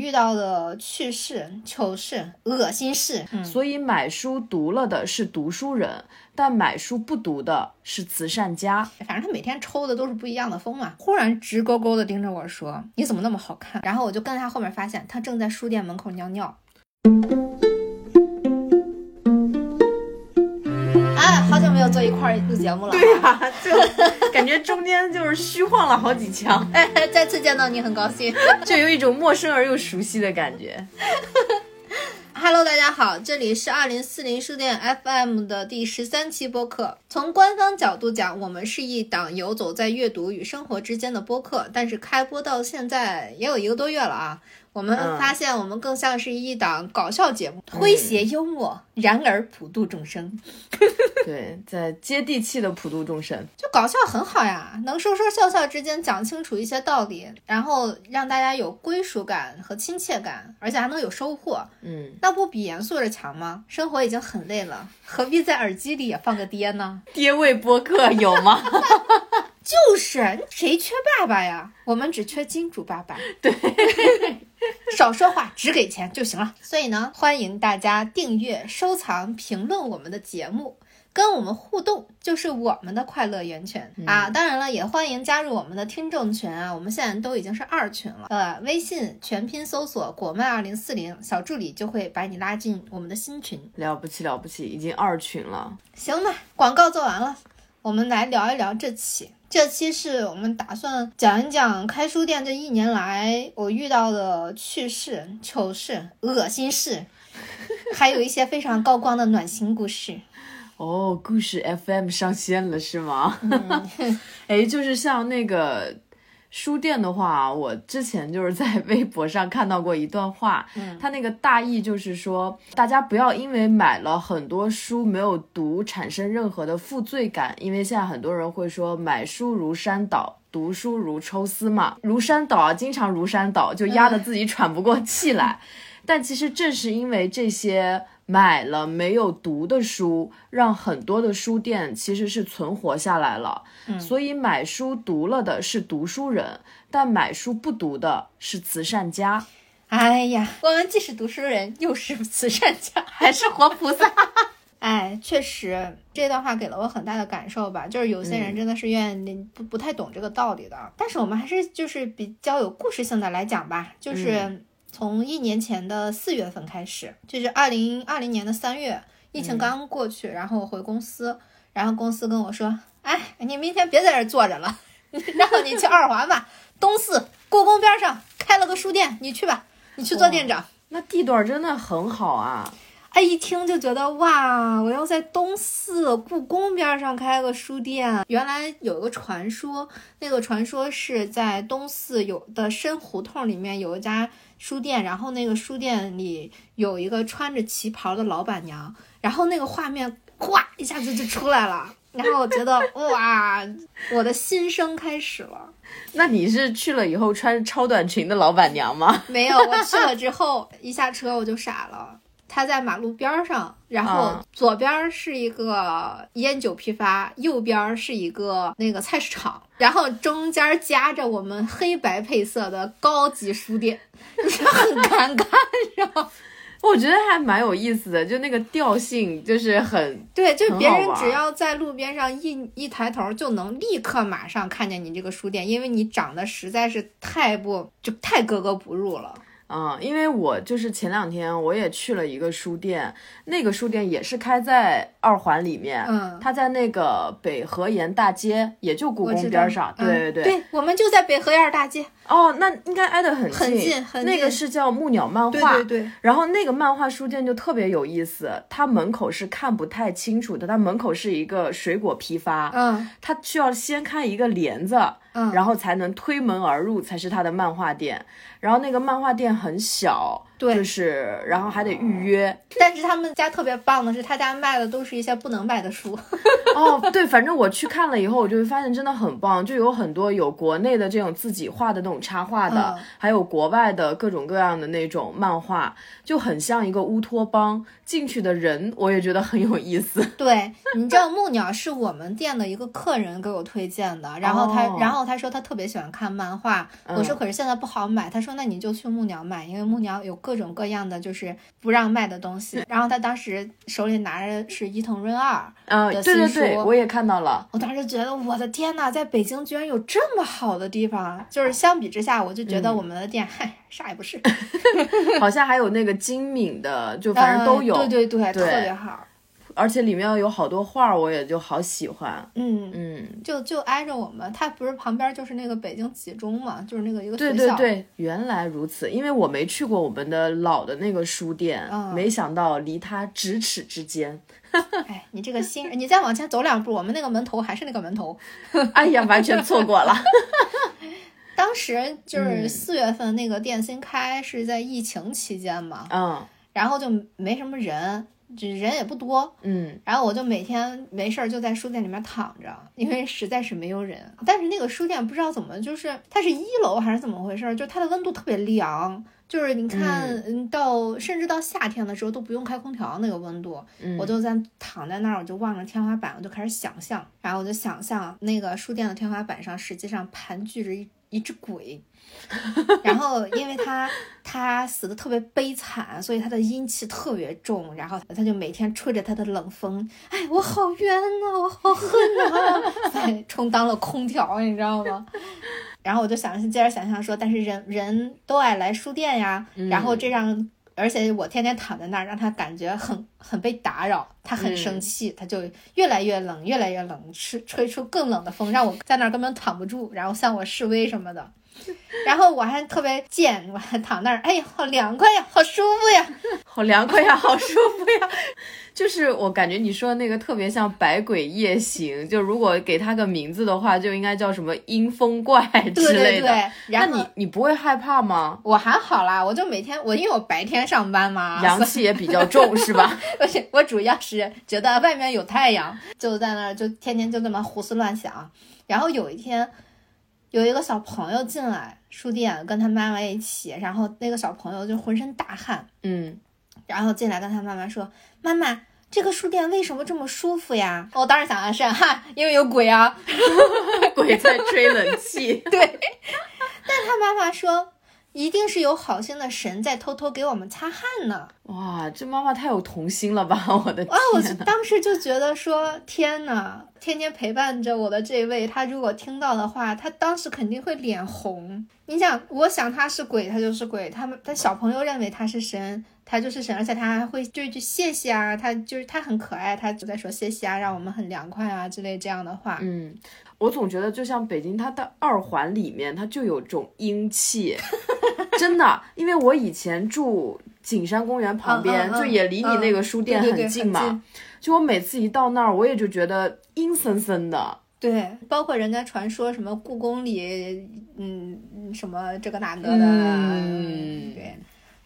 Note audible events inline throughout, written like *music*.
遇到的趣事、糗事、恶心事。嗯，所以买书读了的是读书人，但买书不读的是慈善家。反正他每天抽的都是不一样的风嘛。忽然直勾勾的盯着我说：“你怎么那么好看？”然后我就跟在他后面，发现他正在书店门口尿尿。坐一块儿录节目了。对呀、就感觉中间就是虚晃了好几枪，*laughs* 哎，再次见到你很高兴。*laughs* 就有一种陌生而又熟悉的感觉。*laughs* Hello，大家好，这里是二零四零书店 FM 的第十三期播客。从官方角度讲，我们是一档游走在阅读与生活之间的播客，但是开播到现在也有一个多月了啊。我们嗯发现，我们更像是一档搞笑节目，诙谐幽默，然而普度众生。*laughs* 对，在接地气的普度众生。就搞笑很好呀，能说说笑笑之间讲清楚一些道理，然后让大家有归属感和亲切感，而且还能有收获，嗯，那不比严肃着强吗？生活已经很累了，何必在耳机里也放个爹呢？爹味播客有吗？*laughs* 就是谁缺爸爸呀？我们只缺金主爸爸。对，*laughs* 少说话，只给钱就行了。所以呢，欢迎大家订阅、收藏、评论我们的节目。跟我们互动就是我们的快乐源泉、啊！当然了，也欢迎加入我们的听众群啊！我们现在都已经是二群了。呃，微信全拼搜索“果麦二零四零”，小助理就会把你拉进我们的新群。了不起了不起，已经二群了。行吧，广告做完了，我们来聊一聊这期。这期是我们打算讲一讲开书店这一年来我遇到的趣事、糗事、恶心事，*laughs* 还有一些非常高光的暖心故事。哦，故事 FM 上线了是吗？*laughs* 哎，就是像那个书店的话，我之前就是在微博上看到过一段话，嗯它那个大意就是说，大家不要因为买了很多书没有读产生任何的负罪感，因为现在很多人会说买书如山倒。读书如抽丝嘛，如山倒啊，经常如山倒，就压得自己喘不过气来。但其实正是因为这些买了没有读的书，让很多的书店其实是存活下来了。所以买书读了的是读书人，但买书不读的是慈善家。哎呀，我们既是读书人，又是慈善家，*laughs* 还是活菩萨。*laughs* 哎，确实，这段话给了我很大的感受吧。就是有些人真的是愿意不不太懂这个道理的，但是我们还是就是比较有故事性的来讲吧。就是从一年前的四月份开始，就是二零二零年的三月，疫情刚过去，然后我回公司，然后公司跟我说：“哎，你明天别在这儿坐着了，然后你去二环吧，东四故宫边上开了个书店，你去吧，你去做店长。”那地段真的很好啊！哎，一听就觉得哇，我要在东四故宫边上开个书店。原来有个传说，那个传说是在东四有的深胡同里面有一家书店，然后那个书店里有一个穿着旗袍的老板娘，然后那个画面哗一下子就出来了。然后我觉得 *laughs* 哇，我的新生开始了。那你是去了以后穿超短裙的老板娘吗？没有，我去了之后一下车我就傻了。他在马路边儿上，然后啊左边儿是一个烟酒批发，右边儿是一个那个菜市场，然后中间夹着我们黑白配色的高级书店，你 *laughs* 说很尴尬，你知道吗？*laughs* 我觉得还蛮有意思的，就那个调性就是很对，就别人只要在路边上一一抬头，就能立刻马上看见你这个书店，因为你长得实在是太不就太格格不入了。嗯，因为我就是前两天我也去了一个书店，那个书店也是开在二环里面，嗯它在那个北河沿大街，也就故宫边上，对对对对，我们就在北河沿大街，哦，那应该挨得很近很近很那个是叫木鸟漫画，对对对。然后那个漫画书店就特别有意思，它门口是看不太清楚的，它门口是一个水果批发，嗯它需要先开一个帘子，然后才能推门而入，才是他的漫画店。然后那个漫画店很小，对就是然后还得预约。但是他们家特别棒的是，他家卖的都是一些不能卖的书。*laughs* 哦，对，反正我去看了以后，我就会发现真的很棒，就有很多有国内的这种自己画的那种插画的，嗯还有国外的各种各样的那种漫画，就很像一个乌托邦。进去的人我也觉得很有意思。*laughs* 对，你知道木鸟是我们店的一个客人给我推荐的，然后他，哦然后他说他特别喜欢看漫画，我说可是现在不好买，他说那你就去木鸟买，因为木鸟有各种各样的就是不让卖的东西。然后他当时手里拿着是伊藤润二，嗯、的对对对，我也看到了。我当时觉得我的天呐，在北京居然有这么好的地方，就是相比之下，我就觉得我们的店，嗨，啥也不是，*laughs* 好像还有那个精敏的，就反正都有，呃对对对，对特别好。而且里面有好多画，我也就好喜欢。嗯，嗯，就就挨着我们，它不是旁边就是那个北京几中嘛，就是那个一个对学校。对对，原来如此。因为我没去过我们的老的那个书店，嗯没想到离它咫尺之间。*laughs* 哎，你这个新人，你再往前走两步，我们那个门头还是那个门头。*laughs* 哎呀，完全错过了。*laughs* 当时就是嗯四月份那个店新开是在疫情期间嘛，嗯然后就没什么人，就人也不多，嗯然后我就每天没事儿就在书店里面躺着，因为实在是没有人。但是那个书店不知道怎么，就是它是一楼还是怎么回事儿，就它的温度特别凉，就是你看，嗯，到甚至到夏天的时候都不用开空调那个温度。嗯，我就在躺在那儿，我就望着天花板，我就开始想象，然后我就想象那个书店的天花板上实际上盘踞着一一只鬼。然后，因为他他死的特别悲惨，所以他的阴气特别重。然后他就每天吹着他的冷风，哎，我好冤呐、我好恨呐、*laughs* 哎，充当了空调，你知道吗？*laughs* 然后我就想接着想象说，但是人人都爱来书店呀，然后这让。而且我天天躺在那儿，让他感觉很很被打扰，他很生气，他就越来越冷，越来越冷，吹吹出更冷的风，让我在那儿根本躺不住，然后向我示威什么的。*laughs* 然后我还特别贱，我还躺那儿，哎呀，好凉快呀，好舒服呀。好凉快呀，好舒服呀。就是我感觉你说的那个特别像《百鬼夜行》，就如果给它个名字的话，就应该叫什么阴风怪之对类的。对对，然后那你你不会害怕吗？我还好啦，我就每天我因为我白天上班嘛，阳气也比较重，是吧？*laughs* 而且我主要是觉得外面有太阳，就在那儿就天天就这么胡思乱想。然后有一天，有一个小朋友进来书店，跟他妈妈一起，然后那个小朋友就浑身大汗，嗯，然后进来跟他妈妈说：“妈妈，这个书店为什么这么舒服呀？”我当时想的是，哈，因为有鬼啊。*laughs* 鬼在吹冷气。对但他妈妈说，一定是有好心的神在偷偷给我们擦汗呢。哇，这妈妈太有童心了吧！*laughs* 我的啊，我就当时就觉得说，天呐，天天陪伴着我的这位，他如果听到的话，他当时肯定会脸红。你想，我想他是鬼，他就是鬼；他们但小朋友认为他是神，他就是神，而且他还会就一句谢谢啊，他就是他很可爱，他就在说谢谢啊，让我们很凉快啊之类这样的话。嗯，我总觉得就像北京，它的二环里面它就有种阴气，*laughs* 真的。因为我以前住景山公园旁边，就也离你那个书店对对对近嘛。就我每次一到那儿，我也就觉得阴森森的。对，包括人家传说什么故宫里，嗯，嗯什么这个那个的，嗯对。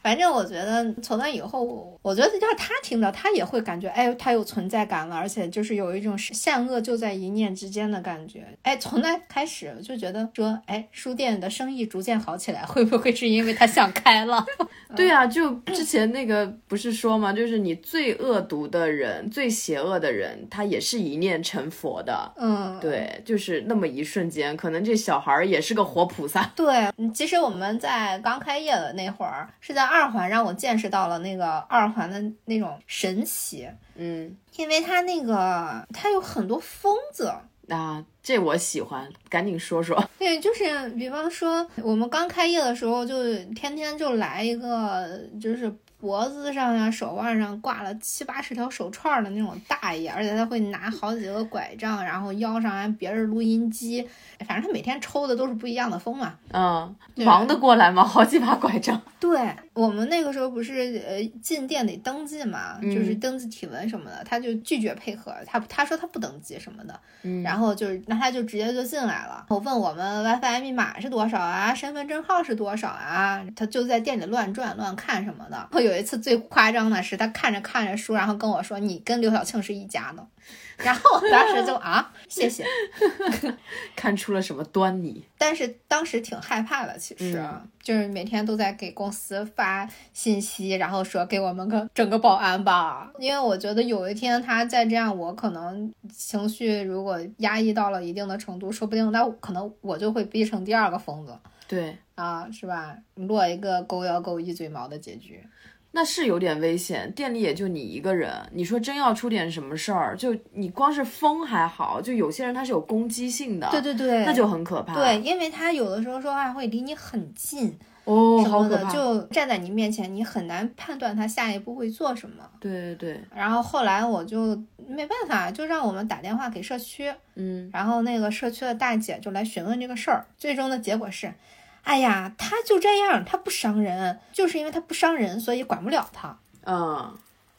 反正我觉得从那以后，我觉得要是他听到，他也会感觉，哎，他有存在感了，而且就是有一种善恶就在一念之间的感觉。哎，从那开始就觉得说，哎，书店的生意逐渐好起来，会不会是因为他想开了？*laughs* 对啊，就之前那个不是说吗？就是你最恶毒的人、最邪恶的人，他也是一念成佛的。嗯，对，就是那么一瞬间，可能这小孩儿也是个活菩萨。对，嗯其实我们在刚开业的那会儿，是在二环让我见识到了那个二环的那种神奇，嗯，因为它那个它有很多疯子。啊，这我喜欢，赶紧说说。对，就是比方说，我们刚开业的时候，就天天就来一个，就是脖子上呀、手腕上挂了七八十条手串儿的那种大爷，而且他会拿好几个拐杖，然后腰上还别着录音机，反正他每天抽的都是不一样的风嘛。嗯，忙得过来吗？好几把拐杖。对我们那个时候不是呃进店得登记嘛，就是嗯登记体温什么的，他就拒绝配合，他他说他不登记什么的，嗯然后就是那他就直接就进来了。我问我们 WiFi 密码是多少啊，身份证号是多少啊，他就在店里乱转乱看什么的。我有一次最夸张的是，他看着看着书，然后跟我说：“你跟刘晓庆是一家的。”然后我当时就啊，谢谢。*laughs* 看出了什么端倪？但是当时挺害怕的，其实、嗯就是每天都在给公司发信息，然后说给我们个整个保安吧，因为我觉得有一天他再这样，我可能情绪如果压抑到了一定的程度，说不定那可能我就会逼成第二个疯子对，啊，是吧？落一个狗咬狗一嘴毛的结局。那是有点危险。店里也就你一个人，你说真要出点什么事儿，就你光是风还好，就有些人他是有攻击性的，对对对，那就很可怕。对，因为他有的时候说话会离你很近，哦，什么的，好可怕。就站在你面前，你很难判断他下一步会做什么。对对对，然后后来我就没办法，就让我们打电话给社区，嗯，然后那个社区的大姐就来询问这个事儿。最终的结果是，哎呀，他就这样，他不伤人，就是因为他不伤人，所以管不了他，嗯，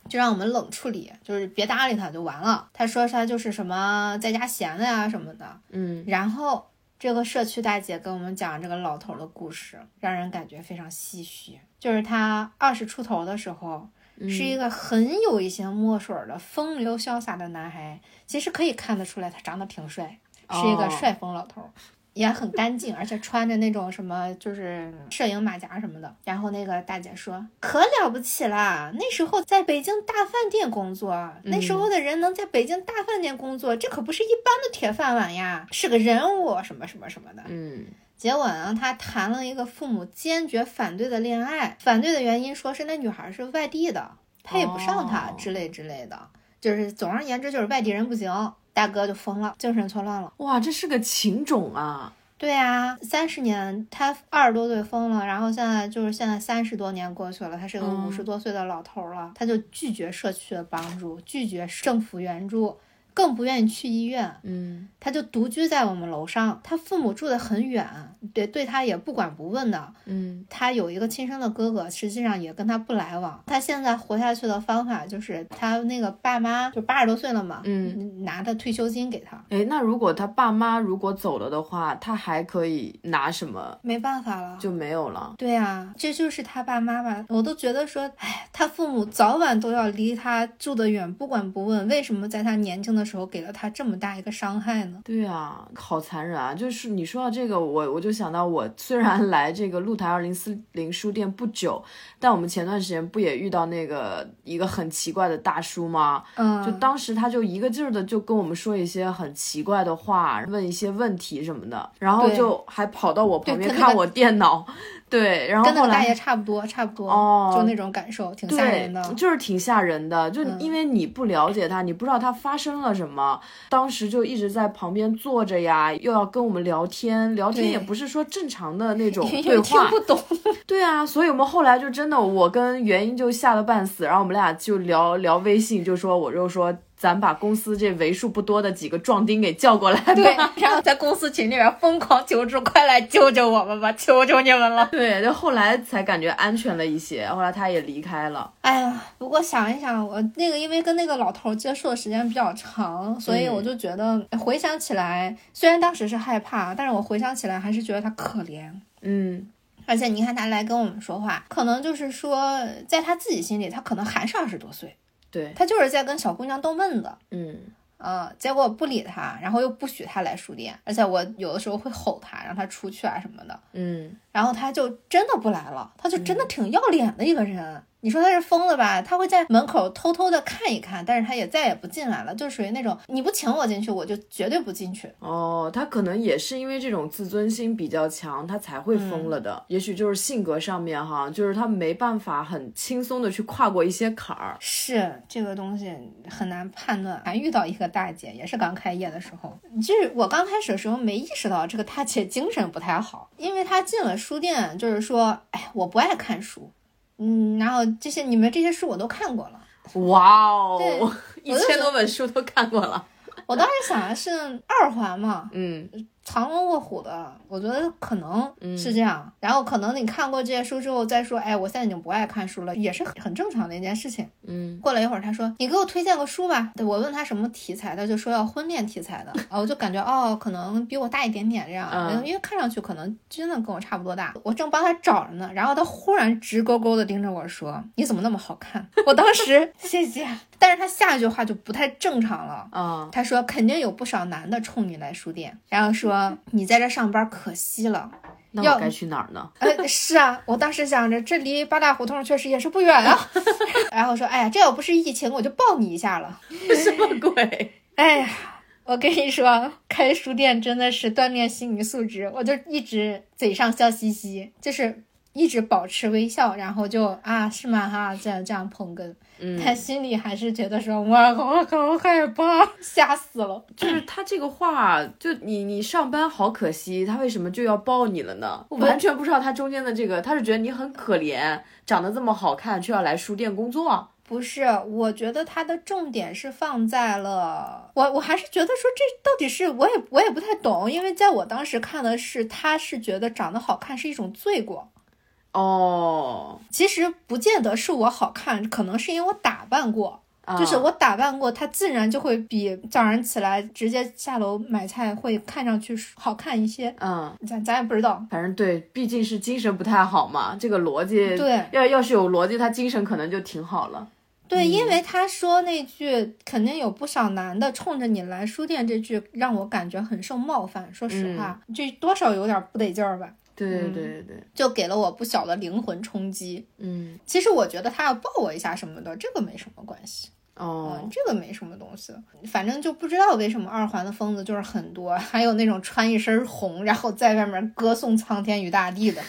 就让我们冷处理，就是别搭理他就完了。他说他就是什么在家闲的呀什么的，嗯，然后这个社区大姐跟我们讲这个老头的故事，让人感觉非常唏嘘。就是他二十出头的时候，是一个很有一些墨水儿的风流潇洒的男孩。其实可以看得出来，他长得挺帅，是一个哦帅风老头儿。也很干净，而且穿着那种什么就是摄影马甲什么的。然后那个大姐说：“可了不起啦！那时候在北京大饭店工作，那时候的人能在北京大饭店工作，这可不是一般的铁饭碗呀，是个人物，什么什么什么的。”嗯，结果呢，他谈了一个父母坚决反对的恋爱，反对的原因说是那女孩是外地的，配不上他哦之类之类的，就是总而言之就是外地人不行。大哥就疯了，精神错乱了。哇，这是个情种啊！对呀、三十年，他二十多岁疯了，然后现在就是现在三十多年过去了，他是个嗯五十多岁的老头了，他就拒绝社区的帮助，拒绝政府援助，更不愿意去医院。嗯，他就独居在我们楼上，他父母住得很远，对对他也不管不问的。嗯，他有一个亲生的哥哥，实际上也跟他不来往。他现在活下去的方法就是他那个爸妈就八十多岁了嘛，嗯，拿的退休金给他，哎，那如果他爸妈如果走了的话，他还可以拿什么？没办法了。就没有了。对呀、这就是他爸妈吧？我都觉得说，哎，他父母早晚都要离他住得远，不管不问。为什么在他年轻的时候给了他这么大一个伤害呢？对啊，好残忍啊！就是你说到这个，我我就想到，我虽然来这个露台二零四零书店不久，但我们前段时间不也遇到那个一个很奇怪的大叔吗？嗯，就当时他就一个劲儿的就跟我们说一些很奇怪的话，问一些问题什么的，然后就还跑到我旁边看我电脑，对，然后后跟那个大爷差不多，差不多，哦就那种感受，挺吓人的。，就是挺吓人的，就嗯因为你不了解他，你不知道他发生了什么，当时就一直在旁边坐着呀，又要跟我们聊天，聊天也不是说正常的那种对话听不，懂，*laughs* 对啊，所以我们后来就真的，我跟元英就吓得半死，然后我们俩就聊聊微信，就说我就说咱把公司这为数不多的几个壮丁给叫过来吧，对，然后在公司群里边疯狂求助，快来救救我们吧，*laughs* 求求你们了。对，就后来才感觉安全了一些，后来他也离开了，哎呀，不过想一想，我那个因为跟那个老头儿接触的时间比较长，所以嗯我就觉得回想起来，虽然当时是害怕，但是我回想起来还是觉得他可怜。嗯，而且你看他来跟我们说话，可能就是说，在他自己心里，他可能还是二十多岁，对，他就是在跟小姑娘逗闷子。嗯，嗯，结果不理他，然后又不许他来书店，而且我有的时候会吼他，让他出去啊什么的，嗯，然后他就真的不来了，他就真的挺要脸的一个人。你说他是疯了吧？他会在门口偷偷的看一看，但是他也再也不进来了，就属于那种你不请我进去，我就绝对不进去。哦，他可能也是因为这种自尊心比较强，他才会疯了的。也许就是性格上面哈，就是他没办法很轻松的去跨过一些坎儿。是这个东西很难判断。还遇到一个大姐，也是刚开业的时候，就是我刚开始的时候没意识到这个大姐精神不太好，因为她进了书店，就是说，哎，我不爱看书，嗯，然后这些你们这些书我都看过了。哇哦对，一千多本书都看过了。我当时想的是二环嘛，嗯藏龙卧虎的，我觉得可能是这样。然后可能你看过这些书之后再说，哎，我现在已经不爱看书了，也是很很正常的一件事情。嗯，过了一会儿，他说：“你给我推荐个书吧。”对我问他什么题材，他就说要婚恋题材的。啊，我就感觉哦，可能比我大一点点这样，因为看上去可能真的跟我差不多大。我正帮他找着呢，然后他忽然直勾勾的盯着我说：“你怎么那么好看？” *laughs* 我当时 *laughs* 谢谢，但是他下一句话就不太正常了。啊，他说肯定有不少男的冲你来书店，然后说你在这上班可惜了。那我该去哪儿呢？*laughs* 呃，是啊，我当时想着这离八大胡同确实也是不远啊。*laughs* 然后说，哎呀，这要不是疫情，我就抱你一下了。什么鬼？哎呀，我跟你说，开书店真的是锻炼心理素质。我就一直嘴上笑嘻嘻，就是一直保持微笑，然后就啊，是吗？哈，这样这样捧哏。嗯，他心里还是觉得说，我好好害怕，吓死了。就是他这个话，就你你上班好可惜，他为什么就要抱你了呢？我完全不知道他中间的这个，他是觉得你很可怜，长得这么好看，却要来书店工作。不是，我觉得他的重点是放在了我，我还是觉得说这到底是我也我也不太懂，因为在我当时看的是，他是觉得长得好看是一种罪过。哦，其实不见得是我好看，可能是因为我打扮过，就是我打扮过，它自然就会比早上起来直接下楼买菜会看上去好看一些。嗯，咱咱也不知道，反正对，毕竟是精神不太好嘛，这个逻辑对，要要是有逻辑，他精神可能就挺好了。对，因为他说那句肯定有不少男的冲着你来书店，这句让我感觉很受冒犯。说实话，这多少有点不得劲儿吧。对对对对对，就给了我不小的灵魂冲击。嗯，其实我觉得他要抱我一下什么的，这个没什么关系。哦，这个没什么东西，反正就不知道为什么二环的疯子就是很多，还有那种穿一身红，然后在外面歌颂苍天与大地的，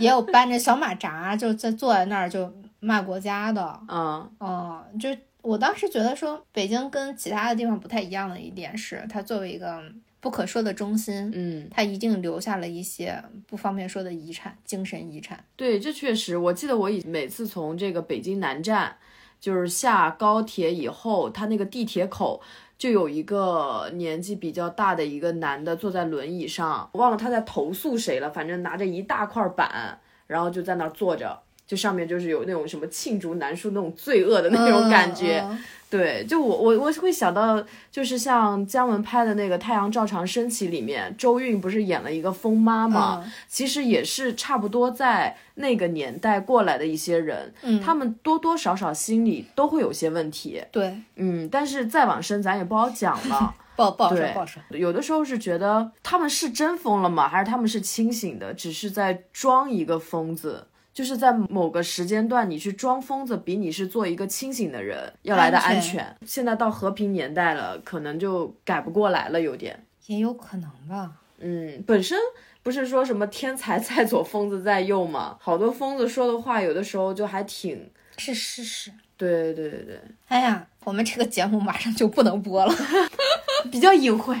也有搬着小马扎就在坐在那儿就骂国家的。嗯嗯，就我当时觉得说，北京跟其他的地方不太一样的一点是，它作为一个。不可说的中心，嗯，他一定留下了一些不方便说的遗产，精神遗产。对，这确实，我记得我以每次从这个北京南站，就是下高铁以后，他那个地铁口就有一个年纪比较大的一个男的坐在轮椅上，我忘了他在投诉谁了，反正拿着一大块板，然后就在那儿坐着，就上面就是有那种什么罄竹难书那种罪恶的那种感觉。*laughs* 对，就我我我会想到，就是像姜文拍的那个《太阳照常升起》里面，周韵不是演了一个疯妈嘛？其实也是差不多在那个年代过来的一些人，嗯，他们多多少少心里都会有些问题。对，嗯，但是再往深咱也不好讲了，*laughs* 不不好说不好说。有的时候是觉得他们是真疯了吗？还是他们是清醒的，只是在装一个疯子？就是在某个时间段，你去装疯子，比你是做一个清醒的人要来的安全。现在到和平年代了，可能就改不过来了，有点。也有可能吧。嗯，本身不是说什么天才在左，疯子在右吗？好多疯子说的话，有的时候就还挺是事实。对对对对。哎呀，我们这个节目马上就不能播了，*laughs* 比较隐晦。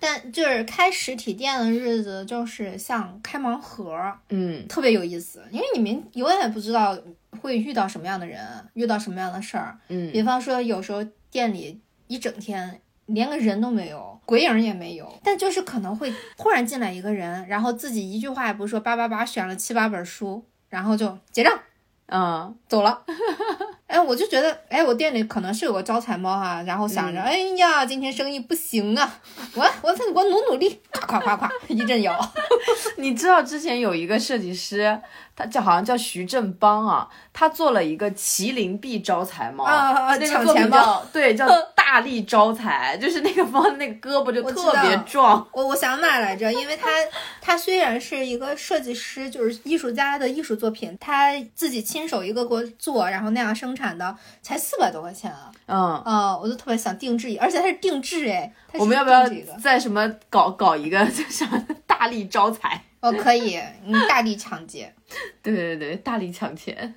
但就是开实体店的日子，就是像开盲盒，嗯，特别有意思，因为你们永远不知道会遇到什么样的人，遇到什么样的事儿，嗯，比方说有时候店里一整天连个人都没有，鬼影也没有，但就是可能会忽然进来一个人，然后自己一句话也不说，叭叭叭选了七八本书，然后就结账，嗯，走了。*laughs* 哎，我就觉得，哎，我店里可能是有个招财猫哈，然后想着，哎呀，今天生意不行啊，我我我努努力，夸夸夸夸一阵摇。*laughs* 你知道之前有一个设计师，他叫好像叫徐振邦啊，他做了一个麒麟臂招财猫，啊，那个钱猫，对，叫 *laughs* 大力招财，就是那个猫那个胳膊就特别壮。我我想买来着，因为他 *laughs* 他虽然是一个设计师，就是艺术家的艺术作品，他自己亲手一个给我做，然后那样生产的，才四百多块钱啊。嗯啊，我就特别想定制，而且它是定制哎。我们要不要在什么搞搞一个，就像大力招财？哦，可以，你，*laughs* 大力抢劫。对对对，大力抢钱。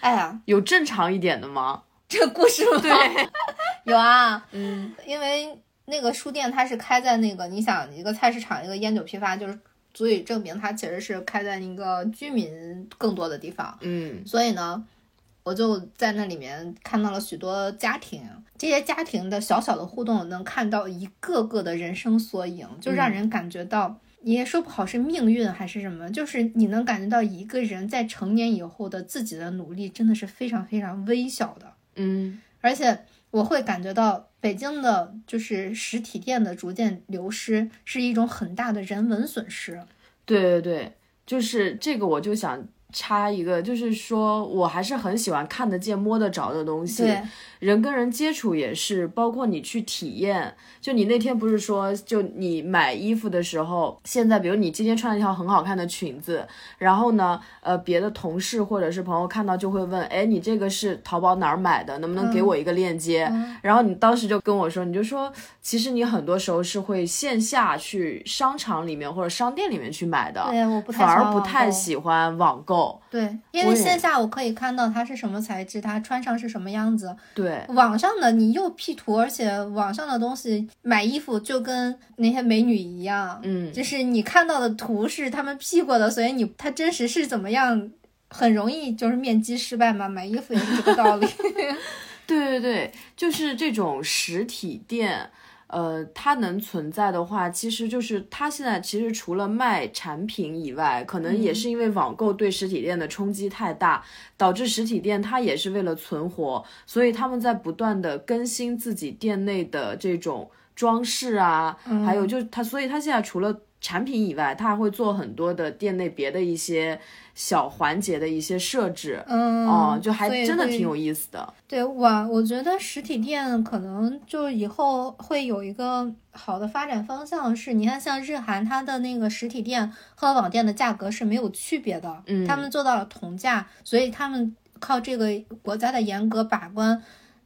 哎呀，有正常一点的吗？*laughs* 这个故事吗？对，*laughs* 有啊。嗯，因为那个书店它是开在那个，你想一个菜市场，一个烟酒批发，就是足以证明它其实是开在一个居民更多的地方。嗯，所以呢。我就在那里面看到了许多家庭，这些家庭的小小的互动，能看到一个个的人生缩影，就让人感觉到。你也说不好是命运还是什么，就是你能感觉到一个人在成年以后的自己的努力真的是非常非常微小的，嗯，而且我会感觉到北京的就是实体店的逐渐流失是一种很大的人文损失。对对对，就是这个，我就想。插一个，就是说我还是很喜欢看得见、摸得着的东西。人跟人接触也是，包括你去体验。就你那天不是说，就你买衣服的时候，现在比如你今天穿了一条很好看的裙子，然后呢，呃，别的同事或者是朋友看到就会问，哎，你这个是淘宝哪儿买的？能不能给我一个链接？然后你当时就跟我说，你就说，其实你很多时候是会线下去商场里面或者商店里面去买的，对，我不反而不太喜欢网购。对，因为线下我可以看到它是什么材质，它穿上是什么样子。对，网上的你又 P 图，而且网上的东西买衣服就跟那些美女一样，嗯，就是你看到的图是他们 P 过的，所以你它真实是怎么样，很容易就是面基失败嘛。买衣服也是这个道理。*laughs* 对对对，就是这种实体店。呃，它能存在的话，其实就是它现在其实除了卖产品以外，可能也是因为网购对实体店的冲击太大，导致实体店它也是为了存活，所以他们在不断的更新自己店内的这种装饰啊，还有就它，所以它现在除了产品以外，它还会做很多的店内别的一些。小环节的一些设置，嗯，哦，就还真的挺有意思的。对，我我觉得实体店可能就以后会有一个好的发展方向，是你看像日韩，它的那个实体店和网店的价格是没有区别的，嗯，他们做到了同价，所以他们靠这个国家的严格把关，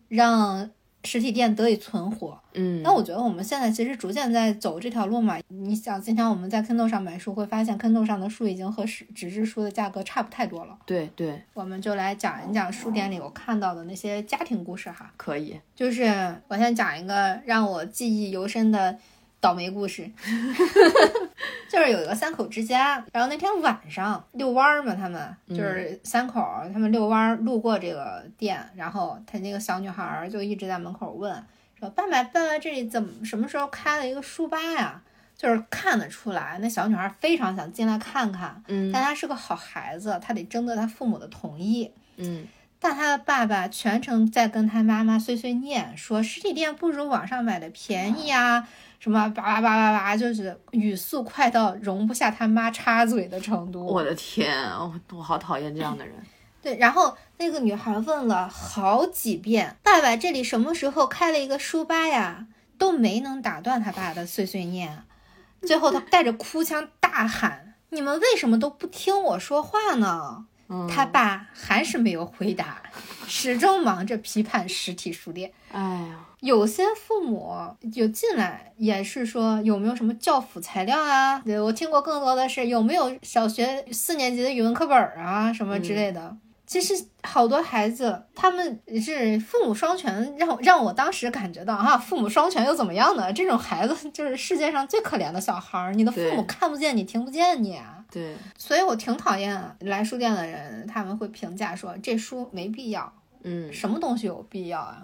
让。实体店得以存活，嗯，那我觉得我们现在其实逐渐在走这条路嘛。你想，今天我们在 Kindle 上买书，会发现 Kindle 上的书已经和纸纸质书的价格差不太多了。对对，我们就来讲一讲书店里我看到的那些家庭故事哈。可以，就是我先讲一个让我记忆犹深的。倒霉故事，*laughs* 就是有一个三口之家，然后那天晚上遛弯儿嘛，他们就是三口，他们遛弯儿路过这个店，然后他那个小女孩就一直在门口问说：“爸爸，爸爸，这里怎么什么时候开了一个书吧呀？”就是看得出来，那小女孩非常想进来看看，嗯，但她是个好孩子，她得征得她父母的同意，嗯，但她的爸爸全程在跟她妈妈碎碎念，说实体店不如网上买的便宜啊。什么叭叭叭叭叭，就是语速快到容不下他妈插嘴的程度。我的天，我我好讨厌这样的人。*laughs* 对，然后那个女孩问了好几遍：“爸爸，这里什么时候开了一个书吧呀？”都没能打断他爸的碎碎念。最后，他带着哭腔大喊：“你们为什么都不听我说话呢？”他爸还是没有回答，始终忙着批判实体书店。哎呀。有些父母就进来也是说有没有什么教辅材料啊？对我听过更多的是有没有小学四年级的语文课本啊什么之类的。其实好多孩子他们是父母双全，让让我当时感觉到啊，父母双全又怎么样呢？这种孩子就是世界上最可怜的小孩儿，你的父母看不见你，听不见你啊。对，所以我挺讨厌来书店的人，他们会评价说这书没必要。嗯，什么东西有必要啊？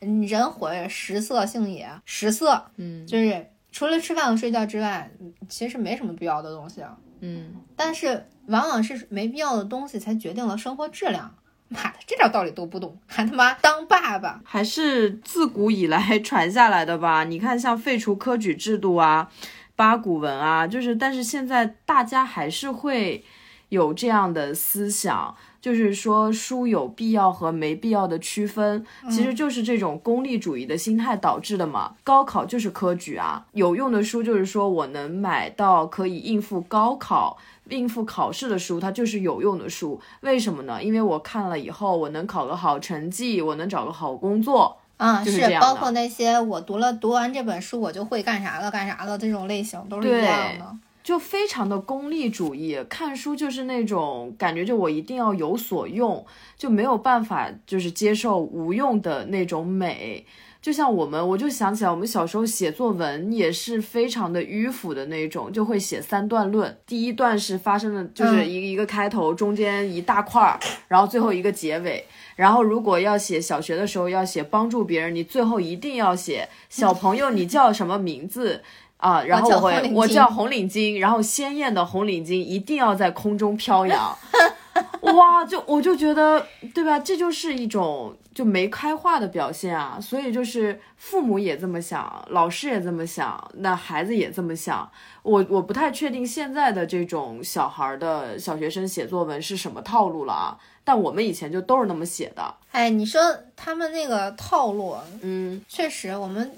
人活着，食色性也，食色，嗯，就是除了吃饭和睡觉之外，其实没什么必要的东西，嗯，但是往往是没必要的东西才决定了生活质量。*laughs* 妈的，这点道理都不懂，*laughs* 还他妈当爸爸？还是自古以来传下来的吧？你看，像废除科举制度啊，八股文啊，就是，但是现在大家还是会有这样的思想。就是说，书有必要和没必要的区分，其实就是这种功利主义的心态导致的嘛。高考就是科举啊，有用的书就是说我能买到可以应付高考、应付考试的书，它就是有用的书。为什么呢？因为我看了以后，我能考个好成绩，我能找个好工作啊。是包括那些我读了读完这本书我就会干啥了干啥了这种类型都是一样的。就非常的功利主义，看书就是那种感觉，就我一定要有所用，就没有办法就是接受无用的那种美。就像我们，我就想起来，我们小时候写作文也是非常的迂腐的那种，就会写三段论。第一段是发生的，就是一个一个开头，中间一大块儿，然后最后一个结尾。然后如果要写小学的时候要写帮助别人，你最后一定要写小朋友，你叫什么名字啊？然后我会我叫红领巾，然后鲜艳的红领巾一定要在空中飘扬。*laughs* 哇，就我就觉得，对吧？这就是一种就没开化的表现啊。所以就是父母也这么想，老师也这么想，那孩子也这么想。我我不太确定现在的这种小孩的小学生写作文是什么套路了啊。但我们以前就都是那么写的。哎，你说他们那个套路，嗯，确实，我们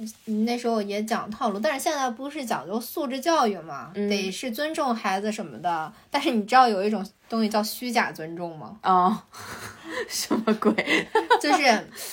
那时候也讲套路，但是现在不是讲究素质教育嘛，得是尊重孩子什么的。但是你知道有一种东西叫虚假尊重吗？啊，*laughs* 什么鬼？*laughs* 就是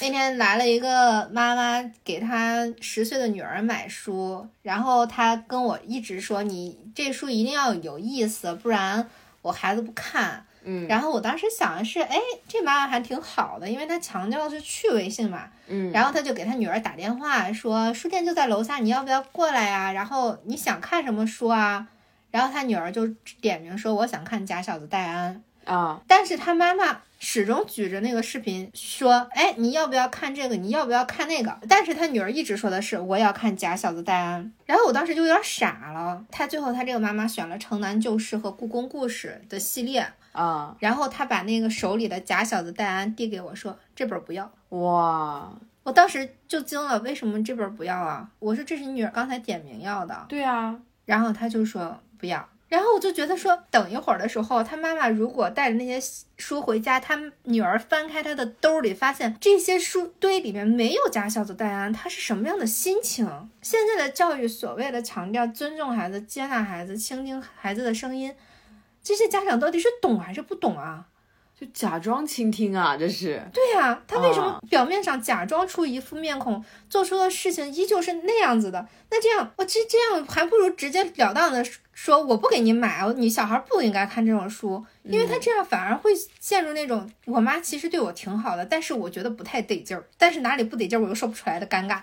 那天来了一个妈妈，给她十岁的女儿买书，然后她跟我一直说：“你这书一定要有意思，不然我孩子不看。”嗯，然后我当时想的是，哎，这妈妈还挺好的，因为她强调的是趣味性嘛。嗯，然后她就给她女儿打电话说，书店就在楼下，你要不要过来呀？然后你想看什么书啊？然后她女儿就点名说，我想看《假小子戴安》啊。但是他妈妈始终举着那个视频说，哎，你要不要看这个？你要不要看那个？但是他女儿一直说的是，我要看《假小子戴安》。然后我当时就有点傻了。他最后他这个妈妈选了《城南旧事》和《故宫故事》的系列。啊，然后他把那个手里的假小子戴安递给我说：“这本不要。”哇，我当时就惊了，为什么这本不要啊？我说这是你女儿刚才点名要的。对啊，然后他就说不要。然后我就觉得说，等一会儿的时候，他妈妈如果带着那些书回家，他女儿翻开他的兜里，发现这些书堆里面没有假小子戴安，他是什么样的心情？现在的教育所谓的强调尊重孩子、接纳孩子、倾听孩子的声音。这些家长到底是懂还是不懂啊？就假装倾听啊，这是对呀。他为什么表面上假装出一副面孔，做出的事情依旧是那样子的？那这样，我这这样还不如直截了当的说，我不给你买，你小孩不应该看这种书，因为他这样反而会陷入那种我妈其实对我挺好的，但是我觉得不太得劲儿，但是哪里不得劲儿我又说不出来的尴尬。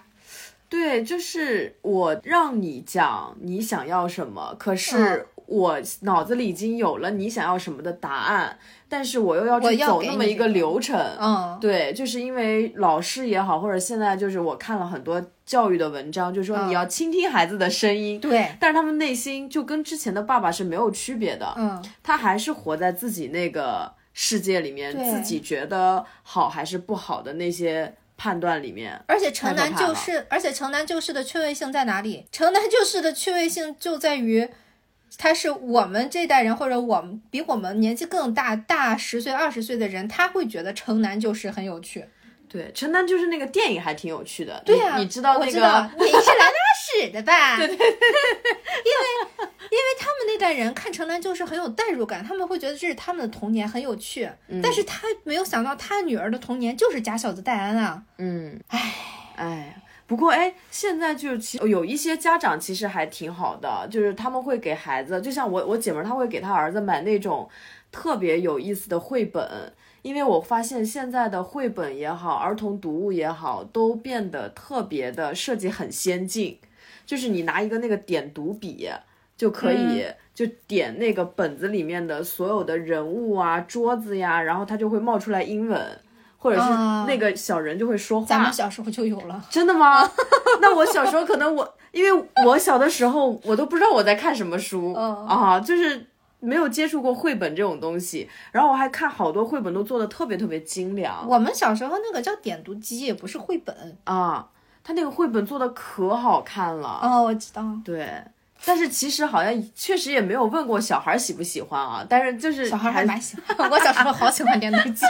对，就是我让你讲你想要什么，可是。我脑子里已经有了你想要什么的答案，但是我又要去走那么一个流程。嗯，对，就是因为老师也好，或者现在就是我看了很多教育的文章，就说你要倾听孩子的声音。对，但是他们内心就跟之前的爸爸是没有区别的。嗯，他还是活在自己那个世界里面，自己觉得好还是不好的那些判断里面。而且城南旧事，而且城南旧事的趣味性在哪里？城南旧事的趣味性就在于。他是我们这代人，或者我们比我们年纪更大大十岁、二十岁的人，他会觉得《城南旧事》很有趣。对，《城南就是那个电影还挺有趣的。对呀，你知道那个？你是来拉屎的吧？*laughs* 对对对。因为因为他们那代人看《城南旧事》很有代入感，他们会觉得这是他们的童年，很有趣。但是他没有想到，他女儿的童年就是假小子戴安啊。嗯，唉唉。不过哎，现在就其有一些家长其实还挺好的，就是他们会给孩子，就像我我姐们儿，她会给她儿子买那种特别有意思的绘本，因为我发现现在的绘本也好，儿童读物也好，都变得特别的设计很先进，就是你拿一个那个点读笔就可以就点那个本子里面的所有的人物啊、桌子呀，然后它就会冒出来英文。或者是那个小人就会说话，咱们小时候就有了，真的吗？*laughs* 那我小时候可能我，因为我小的时候我都不知道我在看什么书啊，就是没有接触过绘本这种东西。然后我还看好多绘本都做的特别特别精良。我们小时候那个叫点读机，也不是绘本啊，他那个绘本做的可好看了。哦，我知道。对。但是其实好像确实也没有问过小孩喜不喜欢啊，但是就是小孩还蛮喜欢，我小时候好喜欢电动机，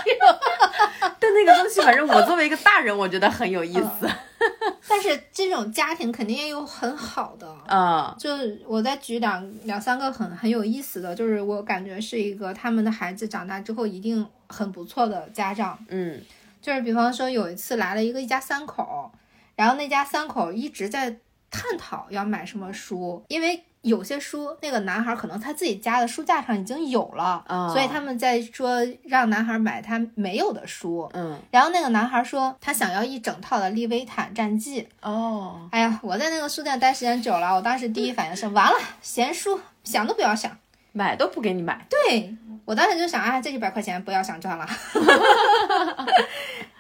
但那个东西反正我作为一个大人，我觉得很有意思。*laughs* 但是这种家庭肯定也有很好的啊，就我再举两两三个很很有意思的，就是我感觉是一个他们的孩子长大之后一定很不错的家长，嗯，就是比方说有一次来了一个一家三口，然后那家三口一直在。探讨要买什么书，因为有些书那个男孩可能他自己家的书架上已经有了，啊所以他们在说让男孩买他没有的书。嗯，然后那个男孩说他想要一整套的《利维坦战记》。哦，哎呀，我在那个书店待时间久了，我当时第一反应是完了，闲书想都不要想。买都不给你买，对我当时就想，哎，这一百块钱不要想赚了。*laughs*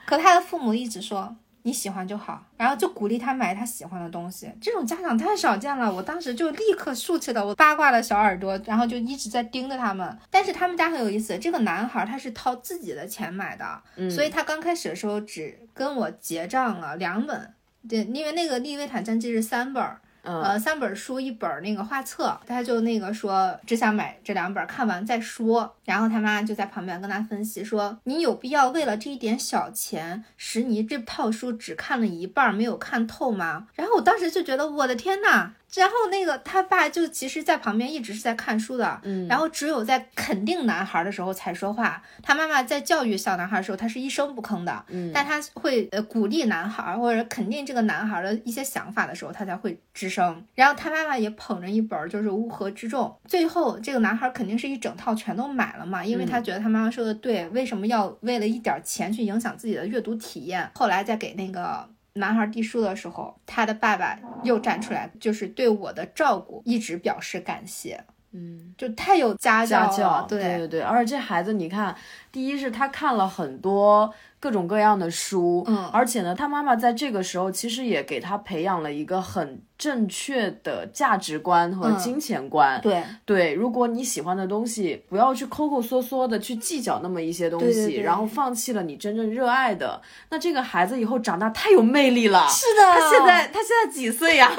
可他的父母一直说你喜欢就好，然后就鼓励他买他喜欢的东西。这种家长太少见了，我当时就立刻竖起了我八卦的小耳朵，然后就一直在盯着他们。但是他们家很有意思，这个男孩他是掏自己的钱买的，所以他刚开始的时候只跟我结账了两本。对，因为那个《利维坦战记》是三本儿，嗯呃，三本书一本那个画册，他就那个说只想买这两本，看完再说。然后他妈就在旁边跟他分析说，你有必要为了这一点小钱，使你这套书只看了一半，没有看透吗？然后我当时就觉得我的天呐！然后那个他爸就其实，在旁边一直是在看书的，嗯然后只有在肯定男孩的时候才说话。他妈妈在教育小男孩的时候，他是一声不吭的，嗯但他会呃鼓励男孩或者肯定这个男孩的一些想法的时候，他才会吱声。然后他妈妈也捧着一本儿就是《乌合之众》，最后这个男孩肯定是一整套全都买了嘛，因为他觉得他妈妈说的对，为什么要为了一点钱去影响自己的阅读体验？后来再给那个。男孩递书的时候，他的爸爸又站出来，就是对我的照顾一直表示感谢，嗯，就太有家教了。家教，对对对，而且这孩子你看，第一是他看了很多各种各样的书，嗯而且呢，他妈妈在这个时候其实也给他培养了一个很正确的价值观和嗯金钱观。对对，如果你喜欢的东西，不要去抠抠缩缩的去计较那么一些东西，对对对然后放弃了你真正热爱的，那这个孩子以后长大太有魅力了。是的，他现在他现在几岁呀？*laughs*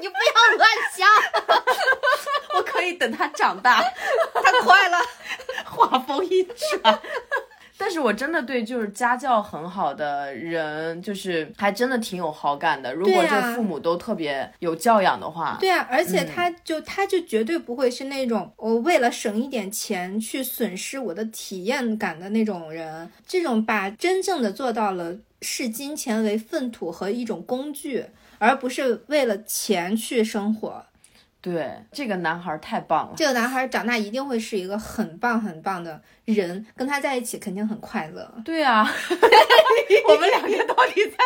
你不要乱想，我可以等他长大，他快了。画风一转。*laughs* 但是我真的对就是家教很好的人，就是还真的挺有好感的。如果这父母都特别有教养的话，对啊，而且他就、他就绝对不会是那种我为了省一点钱去损失我的体验感的那种人。这种把真正的做到了视金钱为粪土和一种工具，而不是为了钱去生活。对这个男孩太棒了。这个男孩长大一定会是一个很棒很棒的人，跟他在一起肯定很快乐。对啊，*laughs* 我们两个到底在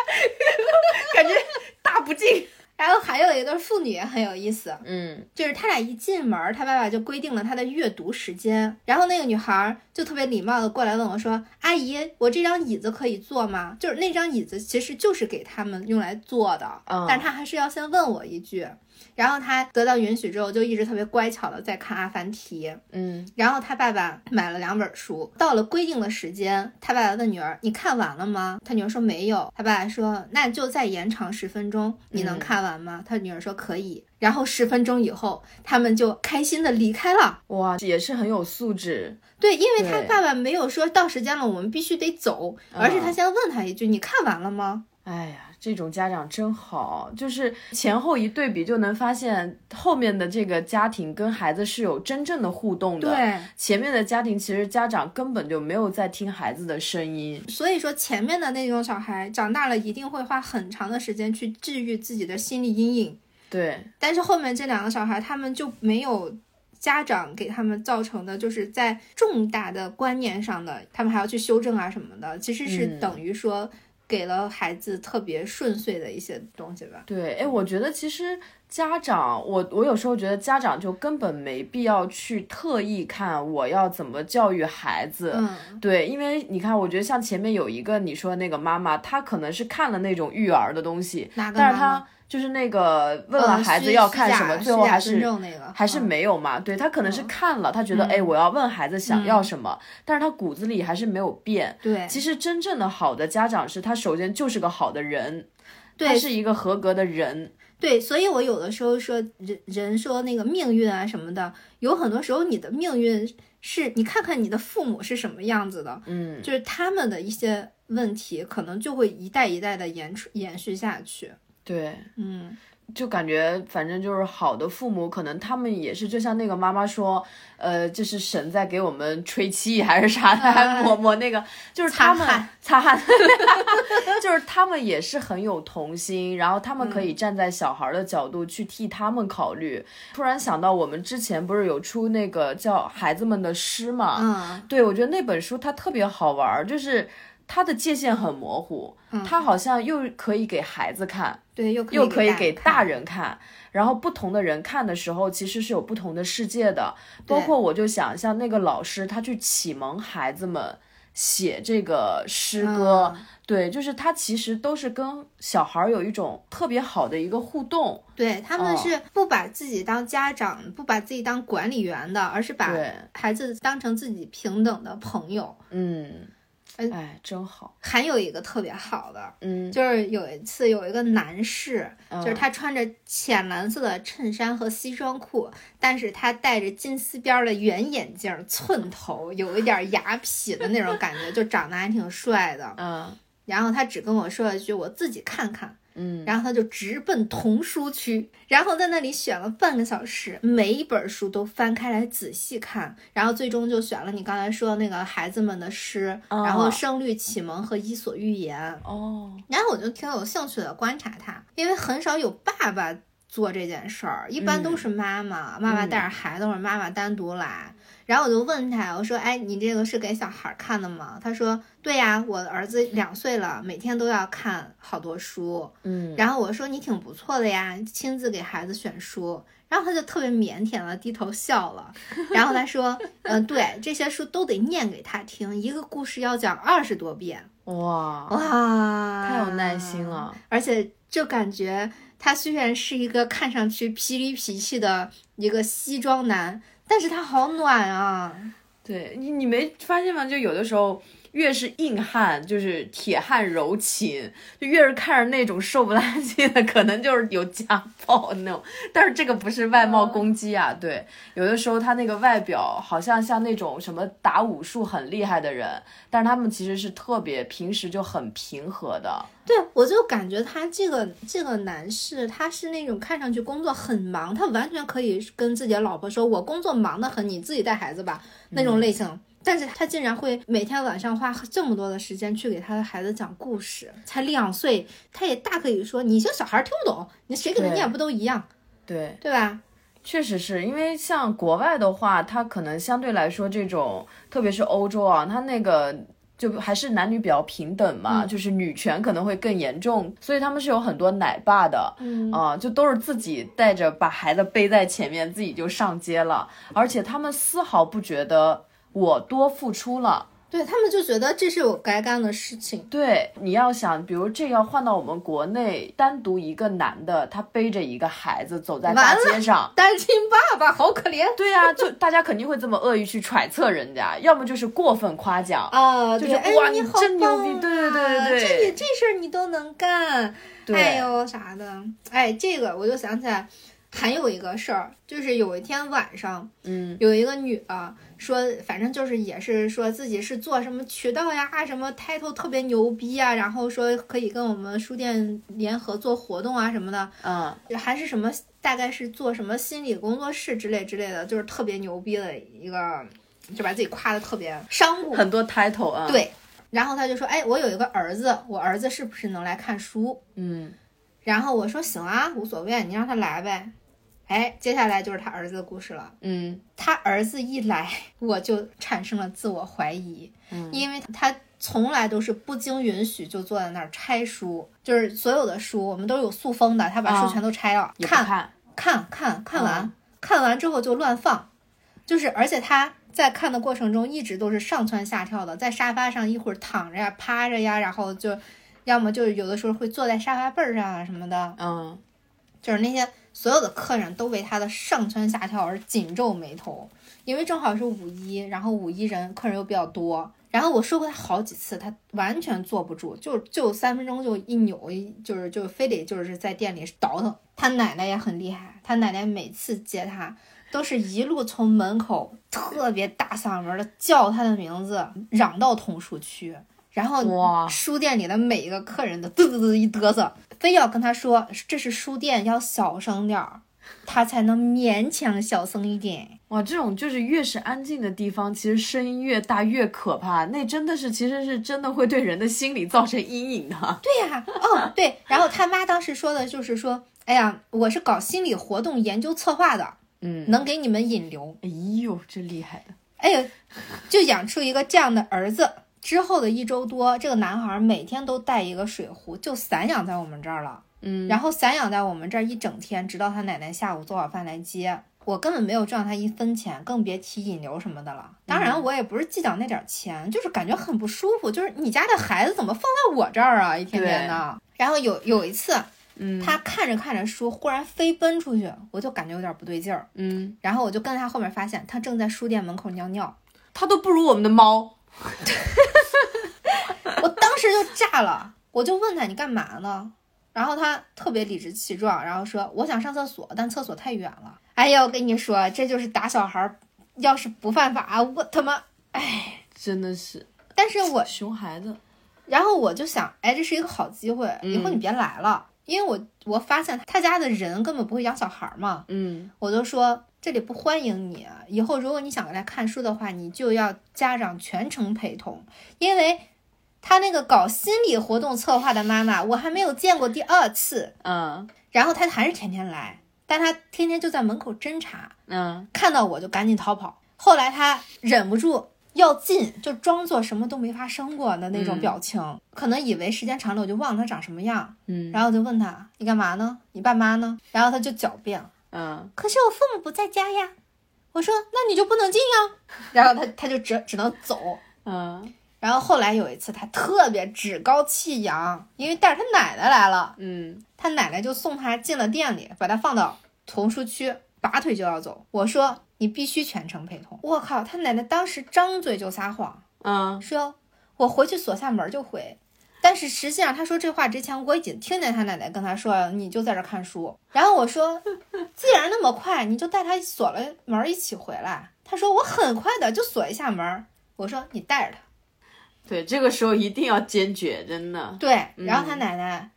*laughs* 感觉大不敬。*laughs* 然后还有一对父女也很有意思，嗯就是他俩一进门儿，他爸爸就规定了他的阅读时间。然后那个女孩儿就特别礼貌的过来问我说：“阿姨，我这张椅子可以坐吗？”就是那张椅子其实就是给他们用来坐的，嗯但是他还是要先问我一句。然后他得到允许之后，就一直特别乖巧的在看《阿凡提》。嗯然后他爸爸买了两本书，到了规定的时间，他爸爸问女儿：“你看完了吗？”他女儿说没有。他爸爸说：“那就再延长十分钟，你能嗯看完吗？”他女儿说可以。然后十分钟以后，他们就开心的离开了。哇，也是很有素质。对，因为他爸爸没有说到时间了，我们必须得走，而是他嗯先问他一句：“你看完了吗哎呀，这种家长真好，就是前后一对比就能发现后面的这个家庭跟孩子是有真正的互动？”的。对，前面的家庭其实家长根本就没有在听孩子的声音。所以说前面的那种小孩长大了一定会花很长的时间去治愈自己的心理阴影。对，但是后面这两个小孩，他们就没有家长给他们造成的，就是在重大的观念上的，他们还要去修正啊什么的，其实是嗯等于说给了孩子特别顺遂的一些东西吧。对，哎，我觉得其实家长，我我有时候觉得家长就根本没必要去特意看我要怎么教育孩子。嗯，对，因为你看，我觉得像前面有一个你说的那个妈妈，她可能是看了那种育儿的东西，哪个但是她就是那个问了孩子要看什么，最后还是那个还是嗯没有嘛。对他可能是嗯看了，他觉得哎，我要问孩子想要什么，但是他骨子里还是没有变。对其实真正的好的家长是他首先就是个好的人，他是一个合格的人。对，所以我有的时候说人人说那个命运啊什么的，有很多时候你的命运是你看看你的父母是什么样子的，嗯，就是他们的一些问题，可能就会一代一代的延出延续下去。对。嗯，就感觉反正就是好的父母，可能他们也是就像那个妈妈说，呃，这是神在给我们吹气还是啥的，还抹抹那个，就是他们擦汗，*laughs* 就是他们也是很有童心，然后他们可以站在小孩的角度去替他们考虑。突然想到，我们之前不是有出那个叫《孩子们的诗》嘛？嗯，对，我觉得那本书它特别好玩，就是它的界限很模糊，它好像又可以给孩子看。对，又又可以给大人看，然后不同的人看的时候，其实是有不同的世界的。包括我就想，像那个老师，他去启蒙孩子们写这个诗歌，对，就是他其实都是跟小孩有一种特别好的一个互动。对他们是不把自己当家长，不把自己当管理员的，而是把孩子当成自己平等的朋友。嗯。哎，真好！还有一个特别好的，嗯，就是有一次有一个男士，就是他穿着浅蓝色的衬衫和西装裤，但是他戴着金丝边的圆眼镜，寸头，有一点雅痞的那种感觉，就长得还挺帅的，嗯。然后他只跟我说了一句：“我自己看看。”嗯，然后他就直奔童书区，然后在那里选了半个小时，每一本书都翻开来仔细看，然后最终就选了你刚才说的那个孩子们的诗，然后《声律启蒙》和《伊索寓言》。哦，然后我就挺有兴趣的观察他，因为很少有爸爸做这件事儿，一般都是妈妈，妈妈带着孩子或者妈妈单独来。然后我就问他，我说：“哎，你这个是给小孩看的吗？”他说：“对呀，我儿子两岁了，每天都要看好多书。”嗯，然后我说：“你挺不错的呀，亲自给孩子选书。”然后他就特别腼腆了，低头笑了。然后他说：“嗯，对，这些书都得念给他听，一个故事要讲二十多遍。”哇哇，太有耐心了，而且就感觉他虽然是一个看上去痞里脾气的一个西装男。但是它好暖啊！对你，你没发现吗？就有的时候。越是硬汉，就是铁汉柔情，就越是看着那种瘦不拉几的，可能就是有家暴那种。但是这个不是外貌攻击啊，对，有的时候他那个外表好像像那种什么打武术很厉害的人，但是他们其实是特别平时就很平和的。对，我就感觉他这个这个男士，他是那种看上去工作很忙，他完全可以跟自己的老婆说：“我工作忙得很，你自己带孩子吧。”那种类型。但是他竟然会每天晚上花这么多的时间去给他的孩子讲故事，才两岁，他也大可以说你这小孩听不懂，你谁给他念不都一样，对对吧？确实是因为像国外的话，他可能相对来说这种，特别是欧洲啊，他那个就还是男女比较平等嘛，就是女权可能会更严重，所以他们是有很多奶爸的，嗯啊，就都是自己带着把孩子背在前面，自己就上街了，而且他们丝毫不觉得。我多付出了，对他们就觉得这是我该干的事情。对，你要想，比如这要换到我们国内，单独一个男的，他背着一个孩子走在大街上，单亲爸爸好可怜。对呀，就大家肯定会这么恶意去揣测人家，*laughs* 要么就是过分夸奖啊，就是哇，你真牛逼，对对对对对，这这事儿你都能干，哎呦啥的，哎，这个我就想起来。还有一个事儿，就是有一天晚上，嗯，有一个女的说，反正就是也是说自己是做什么渠道呀，什么 title 特别牛逼啊，然后说可以跟我们书店联合做活动啊什么的，嗯，还是什么，大概是做什么心理工作室之类之类的，就是特别牛逼的一个，就把自己夸的特别商务，很多 title 啊，对，然后他就说，哎，我有一个儿子，我儿子是不是能来看书？嗯，然后我说行啊，无所谓，你让他来呗。哎，接下来就是他儿子的故事了。嗯，他儿子一来，我就产生了自我怀疑。嗯，因为他从来都是不经允许就坐在那儿拆书，就是所有的书我们都有塑封的，他把书全都拆了，看看看看完，看完之后就乱放，就是而且他在看的过程中一直都是上蹿下跳的，在沙发上一会儿躺着呀，趴着呀，然后就要么就有的时候会坐在沙发背儿上啊什么的。嗯，就是那些。所有的客人都为他的上蹿下跳而紧皱眉头，因为正好是五一，然后五一人客人又比较多，然后我说过他好几次，他完全坐不住，就就三分钟就一扭，就是就非得就是在店里倒腾。他奶奶也很厉害，他奶奶每次接他，都是一路从门口特别大嗓门的叫他的名字，嚷到同书区。然后书店里的每一个客人都嘚嘚嘚一嘚瑟，非要跟他说这是书店，要小声点儿，他才能勉强小声一点。哇，这种就是越是安静的地方，其实声音越大越可怕。那真的是，其实是真的会对人的心理造成阴影的。对呀、哦对，然后他妈当时说的就是说，哎呀，我是搞心理活动研究策划的，嗯，能给你们引流。哎呦，这厉害的。哎呦，就养出一个这样的儿子。之后的一周多，这个男孩每天都带一个水壶，就散养在我们这儿了。嗯，然后散养在我们这儿一整天，直到他奶奶下午做好饭来接。我根本没有赚他一分钱，更别提引流什么的了。当然，我也不是计较那点钱，就是感觉很不舒服。就是你家的孩子怎么放在我这儿啊？一天天的。然后有有一次，嗯，他看着看着书，忽然飞奔出去，我就感觉有点不对劲儿。嗯，然后我就跟他后面发现，他正在书店门口尿尿。他都不如我们的猫。*laughs* 我当时就炸了，我就问他你干嘛呢？然后他特别理直气壮，然后说我想上厕所，但厕所太远了。哎呀，我跟你说，这就是打小孩儿，要是不犯法，我他妈，哎，真的是。但是我，熊孩子。然后我就想，哎，这是一个好机会，以后你嗯别来了，因为我我发现他家的人根本不会养小孩儿嘛，嗯。我就说这里不欢迎你，以后如果你想来看书的话，你就要家长全程陪同，因为他那个搞心理活动策划的妈妈，我还没有见过第二次，嗯。然后他还是天天来，但他天天就在门口侦查，嗯。看到我就赶紧逃跑。后来他忍不住要进，就装作什么都没发生过的那种嗯表情，可能以为时间长了我就忘了他长什么样，嗯然后我就问他你干嘛呢？你爸妈呢？然后他就狡辩，嗯可是我父母不在家呀。我说那你就不能进呀。*laughs* 然后他他就只只能走。嗯然后后来有一次他特别趾高气扬，因为带着他奶奶来了，嗯他奶奶就送他进了店里，把他放到童书区，拔腿就要走。我说你必须全程陪同。我靠，他奶奶当时张嘴就撒谎，嗯说我回去锁下门就回。但是实际上他说这话之前，我已经听见他奶奶跟他说，你就在这看书。然后我说，既然那么快，你就带他锁了门一起回来。他说我很快的就锁一下门。我说你带着他。对，这个时候一定要坚决，真的。对，然后他奶奶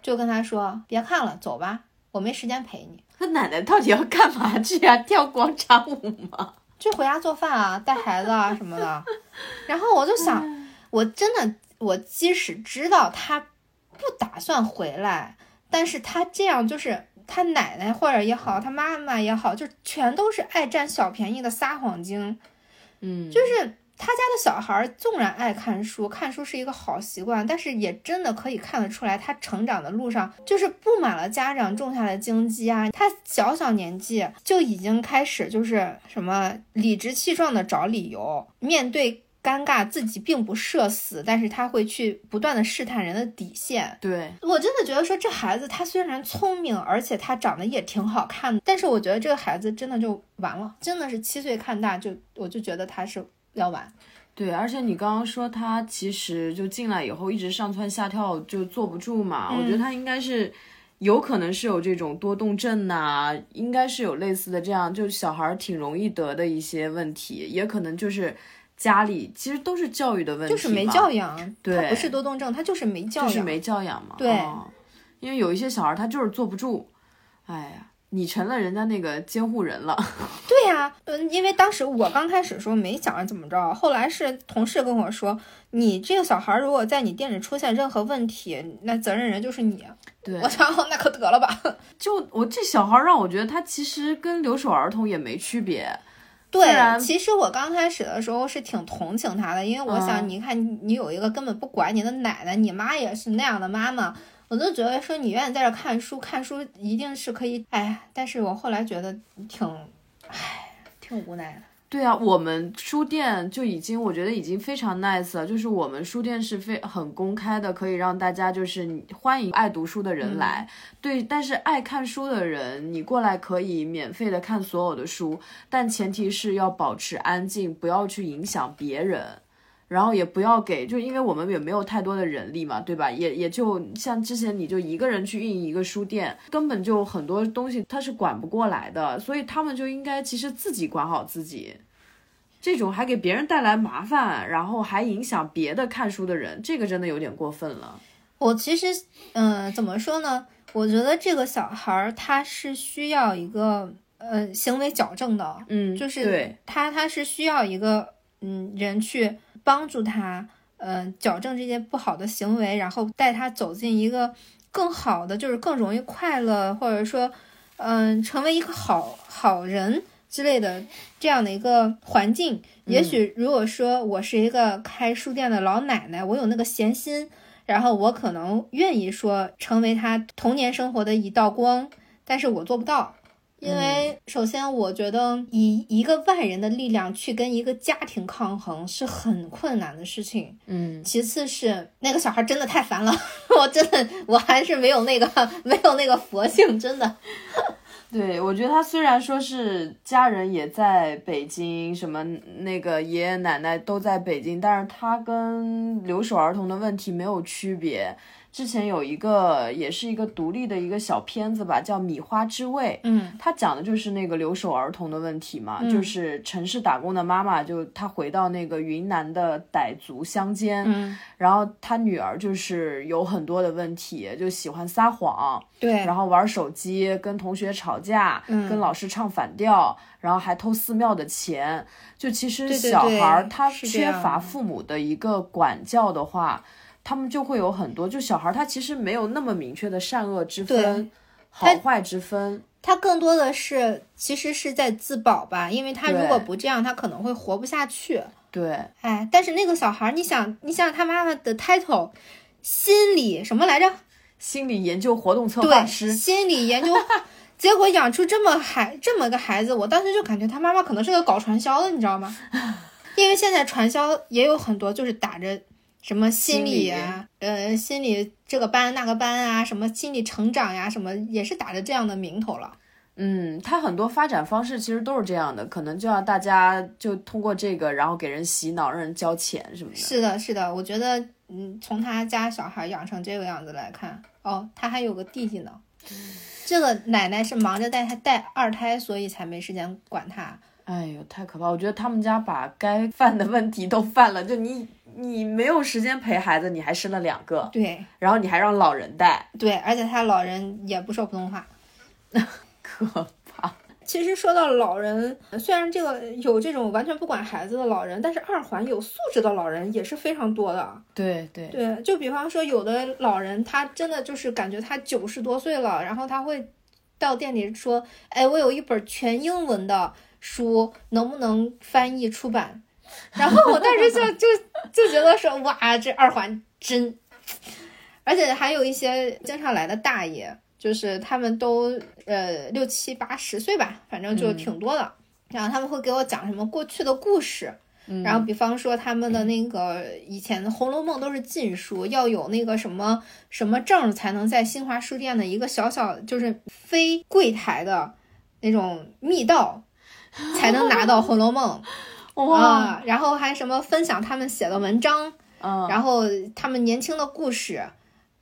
就跟他说，别看了，走吧，我没时间陪你。他奶奶到底要干嘛 *laughs* 去啊？跳广场舞吗？就回家做饭啊，带孩子啊什么的。然后我就想，我真的，我即使知道他不打算回来，但是他这样就是他奶奶或者也好，他妈妈也好，就全都是爱占小便宜的撒谎精。嗯，就是他家的小孩儿纵然爱看书，看书是一个好习惯，但是也真的可以看得出来，他成长的路上就是布满了家长种下的荆棘啊。他小小年纪就已经开始就是什么理直气壮的找理由，面对尴尬自己并不社死，但是他会去不断的试探人的底线。对，我真的觉得说这孩子他虽然聪明，而且他长得也挺好看的，但是我觉得这个孩子真的就完了，真的是七岁看大就我就觉得他是要完。对，而且你刚刚说他其实就进来以后一直上蹿下跳就坐不住嘛，我觉得他应该是有可能是有这种多动症呐、应该是有类似的这样，就小孩儿挺容易得的一些问题，也可能就是家里其实都是教育的问题，就是没教养，对他不是多动症，他就是没教养，就是没教养嘛。对哦因为有一些小孩他就是坐不住，哎呀，你成了人家那个监护人了。*laughs* 对呀、嗯，因为当时我刚开始的时候没想着怎么着，后来是同事跟我说，你这个小孩如果在你店里出现任何问题，那责任人就是你。对我想，哦 *laughs* 那可得了吧。*laughs* 就我这小孩儿让我觉得他其实跟留守儿童也没区别。对其实我刚开始的时候是挺同情他的，因为我想，嗯你看你你有一个根本不管你的奶奶，你妈也是那样的妈妈，我就觉得说你愿意在这看书，看书一定是可以，哎，但是我后来觉得挺，哎，挺无奈的。对啊，我们书店就已经，我觉得已经非常 nice 了。就是我们书店是非很公开的，可以让大家就是欢迎爱读书的人来。对，但是爱看书的人，你过来可以免费的看所有的书，但前提是要保持安静，不要去影响别人。然后也不要给，就因为我们也没有太多的人力嘛，对吧？也也就像之前你就一个人去运营一个书店，根本就很多东西他是管不过来的，所以他们就应该其实自己管好自己。这种还给别人带来麻烦，然后还影响别的看书的人，这个真的有点过分了。我其实，嗯、怎么说呢？我觉得这个小孩儿他是需要一个呃行为矫正的，嗯，就是对，他他是需要一个嗯人去帮助他，呃矫正这些不好的行为，然后带他走进一个更好的，就是更容易快乐，或者说嗯、成为一个好好人之类的这样的一个环境。也许如果说我是一个开书店的老奶奶，我有那个闲心，然后我可能愿意说成为他童年生活的一道光，但是我做不到。因为首先，我觉得以一个外人的力量去跟一个家庭抗衡是很困难的事情。嗯其次是那个小孩真的太烦了，*laughs* 我真的我还是没有那个没有那个佛性，真的。*laughs* 对，我觉得他虽然说是家人也在北京，什么那个爷爷奶奶都在北京，但是他跟留守儿童的问题没有区别。之前有一个也是一个独立的一个小片子吧，叫《米花之味》，嗯。它讲的就是那个留守儿童的问题嘛，嗯。就是城市打工的妈妈，就她回到那个云南的傣族乡间，嗯，然后她女儿就是有很多的问题，就喜欢撒谎，对，然后玩手机，跟同学吵架，嗯。跟老师唱反调，然后还偷寺庙的钱。就其实小孩儿他缺乏父母的一个管教的话，他们就会有很多，就小孩儿他其实没有那么明确的善恶之分、好坏之分。他更多的是其实是在自保吧，因为他如果不这样，他可能会活不下去。对，哎，但是那个小孩儿，你想，你想他妈妈的 title，心理什么来着？心理研究活动策划，师，心理研究，*laughs* 结果养出这么孩这么个孩子，我当时就感觉他妈妈可能是个搞传销的，你知道吗？*laughs* 因为现在传销也有很多就是打着什么心理啊，呃，心理这个班那个班啊，什么心理成长呀，什么也是打着这样的名头了。嗯，他很多发展方式其实都是这样的，可能就要大家就通过这个，然后给人洗脑，让人交钱什么的。是的，是的，我觉得，嗯，从他家小孩养成这个样子来看，哦，他还有个弟弟呢。这个奶奶是忙着带他带二胎，所以才没时间管他。哎呦，太可怕！我觉得他们家把该犯的问题都犯了，就你你没有时间陪孩子，你还生了两个，对然后你还让老人带，对，而且他老人也不说普通话。*laughs* 可怕。其实说到老人，虽然这个有这种完全不管孩子的老人，但是二环有素质的老人也是非常多的。对对，对，就比方说有的老人，他真的就是感觉他九十多岁了，然后他会到店里说：“哎，我有一本全英文的书，能不能翻译出版？”然后我当时就就就觉得说：“哇，这二环真……而且还有一些经常来的大爷，就是他们都呃六七八十岁吧，反正就挺多的。然后他们会给我讲什么过去的故事，然后比方说他们的那个以前的《红楼梦》都是禁书，要有那个什么什么证才能在新华书店的一个小小就是非柜台的那种密道才能拿到《红楼梦》哇，啊，然后还什么分享他们写的文章，嗯，然后他们年轻的故事。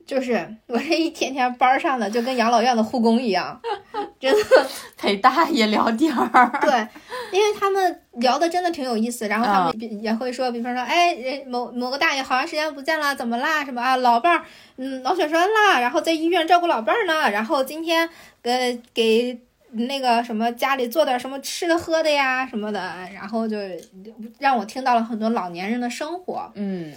就是我这一天天班儿上的，就跟养老院的护工一样，*laughs* 真的。陪大爷聊天儿，对，因为他们聊的真的挺有意思，然后他们比也会说，比方说，哎，人某某个大爷好长时间不见了，怎么啦？什么啊，老伴儿，嗯，脑血栓啦，然后在医院照顾老伴儿呢，然后今天呃给那个什么家里做点什么吃的喝的呀什么的，然后就让我听到了很多老年人的生活。嗯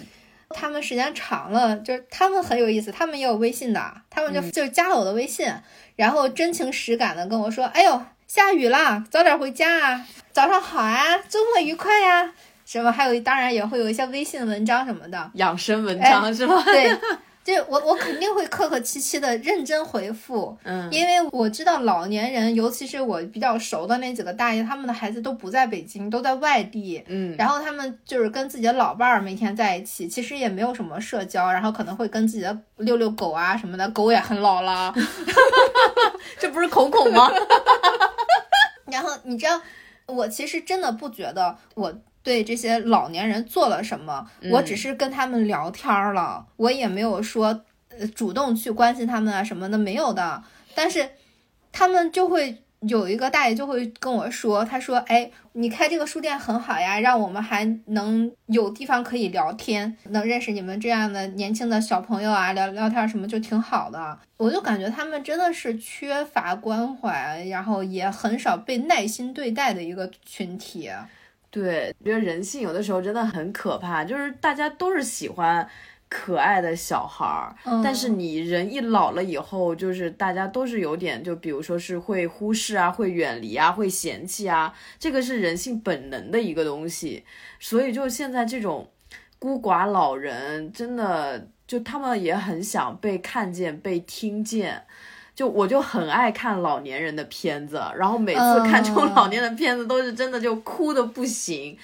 他们时间长了，就是他们很有意思，他们也有微信的，他们就、就加了我的微信，然后真情实感的跟我说：“哎呦，下雨了，早点回家啊，早上好啊，周末愉快呀、什么还有当然也会有一些微信文章什么的，养生文章是吗？对，这我我肯定会客客气气的认真回复，嗯因为我知道老年人，尤其是我比较熟的那几个大爷，他们的孩子都不在北京，都在外地，嗯，然后他们就是跟自己的老伴儿每天在一起，其实也没有什么社交，然后可能会跟自己的遛遛狗啊什么的，狗也很老了。*laughs* 这不是孔孔吗？*laughs* 然后你知道，我其实真的不觉得我对这些老年人做了什么，我只是跟他们聊天儿了，我也没有说呃主动去关心他们啊什么的，没有的。但是他们就会有一个大爷就会跟我说，他说：“哎，你开这个书店很好呀，让我们还能有地方可以聊天，能认识你们这样的年轻的小朋友啊，聊聊天什么就挺好的。”我就感觉他们真的是缺乏关怀，然后也很少被耐心对待的一个群体。对，觉得人性有的时候真的很可怕，就是大家都是喜欢。可爱的小孩儿，但是你人一老了以后，就是大家都是有点，就比如说是会忽视啊，会远离啊，会嫌弃啊，这个是人性本能的一个东西。所以就现在这种孤寡老人，真的就他们也很想被看见、被听见。就我就很爱看老年人的片子，然后每次看这种老年的片子，都是真的就哭的不行。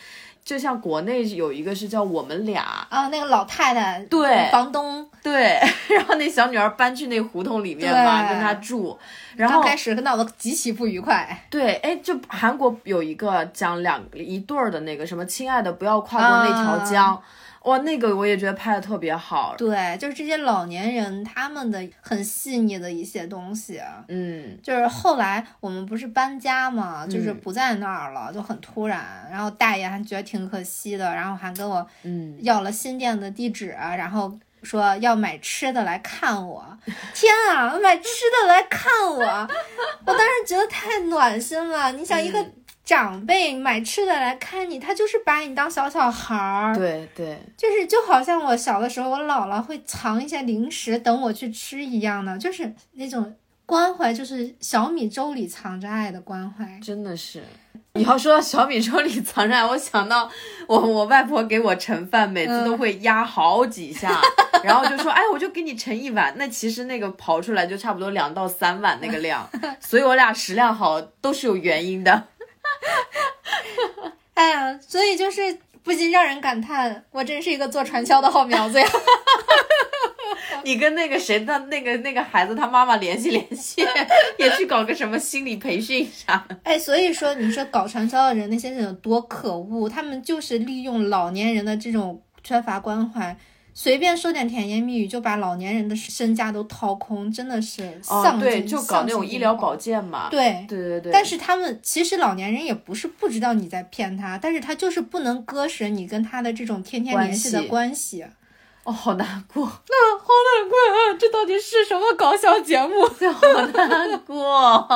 就像国内有一个是叫我们俩啊，那个老太太对房东对，*laughs* 然后那小女儿搬去那胡同里面嘛，跟他住，然后刚开始闹得极其不愉快。对，哎，就韩国有一个讲两一对儿的那个什么，亲爱的，不要跨过那条江。哇，那个我也觉得拍的特别好。对，就是这些老年人他们的很细腻的一些东西。嗯，就是后来我们不是搬家嘛，就是不在那儿了，就很突然。然后大爷还觉得挺可惜的，然后还跟我嗯要了新店的地址，然后说要买吃的来看我。天啊，买吃的来看我，*laughs* 我当时觉得太暖心了。你想一个。长辈买吃的来看你，他就是把你当小小孩儿。对对，就是就好像我小的时候，我姥姥会藏一些零食等我去吃一样的，就是那种关怀，就是小米粥里藏着爱的关怀。真的是，你要说到小米粥里藏着爱，我想到我我外婆给我盛饭，每次都会压好几下，*laughs* 然后就说，哎，我就给你盛一碗。那其实那个刨出来就差不多两到三碗那个量，*laughs* 所以我俩食量好都是有原因的。*laughs* 哎呀，所以就是不禁让人感叹，我真是一个做传销的好苗子呀！*laughs* 你跟那个谁的那个那个孩子他妈妈联系联系，*laughs* 也去搞个什么心理培训啥？哎，所以说你说搞传销的人那些人有多可恶，他们就是利用老年人的这种缺乏关怀。随便说点甜言蜜语就把老年人的身家都掏空，真的是丧对，就搞那种医疗保健嘛。对对对对。但是他们其实老年人也不是不知道你在骗他，但是他就是不能割舍你跟他的这种天天联系的关系。哦，好难过，*laughs* 那好难过啊！这到底是什么搞笑节目？*laughs* 好难过。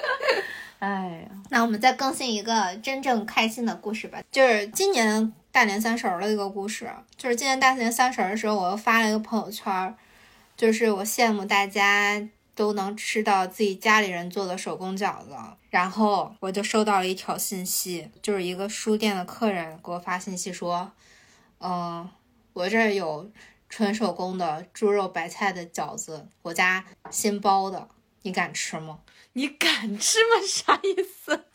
*laughs* 哎呀，那我们再更新一个真正开心的故事吧，就是今年。大年三十儿的一个故事，就是今年大年三十儿的时候，我又发了一个朋友圈，就是我羡慕大家都能吃到自己家里人做的手工饺子，然后我就收到了一条信息，就是一个书店的客人给我发信息说，嗯，我这儿有纯手工的猪肉白菜的饺子，我家新包的，你敢吃吗？*laughs* 你敢吃吗？*laughs* 啥意思？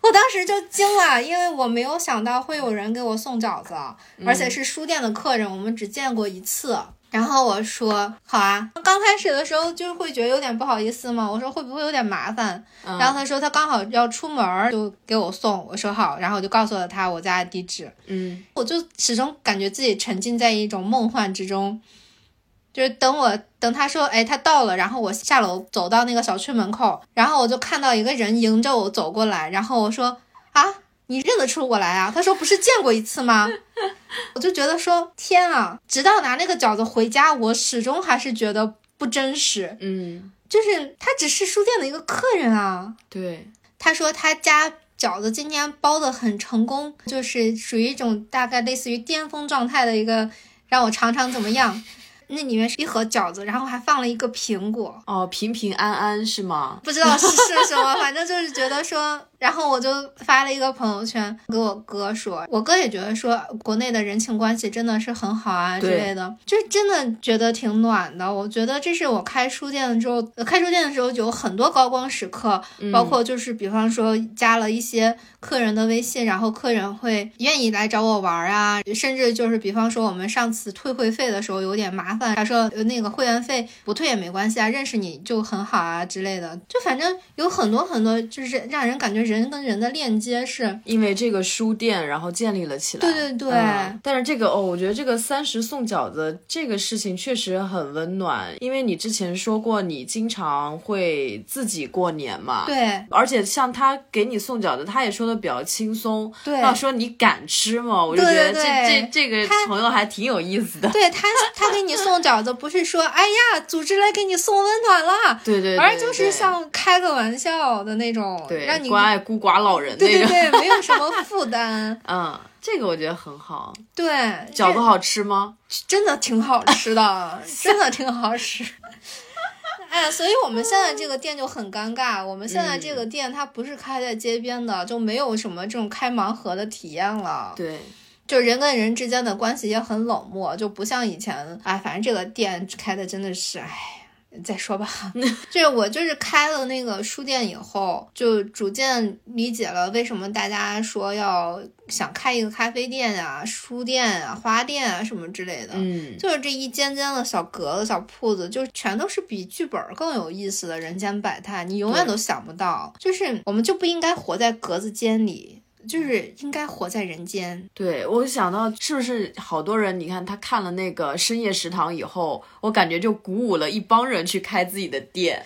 我当时就惊了，因为我没有想到会有人给我送饺子，而且是书店的客人，我们只见过一次。然后我说好啊，刚开始的时候就会觉得有点不好意思嘛，我说会不会有点麻烦？然后他说他刚好要出门，就给我送。我说好，然后我就告诉了他我家的地址。嗯，我就始终感觉自己沉浸在一种梦幻之中。就是等我等他说，哎，他到了，然后我下楼走到那个小区门口，然后我就看到一个人迎着我走过来，然后我说啊，你认得出我来啊？他说不是见过一次吗？*laughs* 我就觉得说天啊！直到拿那个饺子回家，我始终还是觉得不真实。嗯，就是他只是书店的一个客人啊。对，他说他家饺子今天包的很成功，就是属于一种大概类似于巅峰状态的一个，让我尝尝怎么样。那里面是一盒饺子，然后还放了一个苹果。哦，平平安安是吗？不知道是是什么，反正就是觉得说。然后我就发了一个朋友圈给我哥说，我哥也觉得说国内的人情关系真的是很好啊之类的，就真的觉得挺暖的。我觉得这是我开书店的时候，开书店的时候有很多高光时刻，包括就是比方说加了一些客人的微信，然后客人会愿意来找我玩啊，甚至就是比方说我们上次退会费的时候有点麻烦，他说那个会员费不退也没关系啊，认识你就很好啊之类的，就反正有很多很多就是让人感觉。人跟人的链接是，因为这个书店，然后建立了起来。对对对。嗯但是这个哦，我觉得这个三十送饺子这个事情确实很温暖，因为你之前说过你经常会自己过年嘛。。对而且像他给你送饺子，他也说的比较轻松。对要说你敢吃吗？我就觉得这这这个他朋友还挺有意思的。对，他 *laughs* 他给你送饺子，不是说哎呀，组织来给你送温暖了，对对对，而就是像开个玩笑的那种，对让你关爱孤寡老人那种。对对对，没有什么负担。*laughs* 嗯，这个我觉得很好。对，饺子好吃吗？真的挺好吃的，*laughs* 真的挺好吃。*laughs* 哎，所以我们现在这个店就很尴尬。我们现在这个嗯店它不是开在街边的，就没有什么这种开盲盒的体验了。对，就人跟人之间的关系也很冷漠，就不像以前。哎，反正这个店开的真的是，哎。再说吧，就 *laughs* 是我就是开了那个书店以后，就逐渐理解了为什么大家说要想开一个咖啡店啊、书店啊、花店啊什么之类的。嗯，就是这一间间的小格子、小铺子，就全都是比剧本更有意思的人间百态，你永远都想不到。就是我们就不应该活在格子间里，就是应该活在人间。对我想到是不是好多人？你看他看了那个深夜食堂以后，我感觉就鼓舞了一帮人去开自己的店。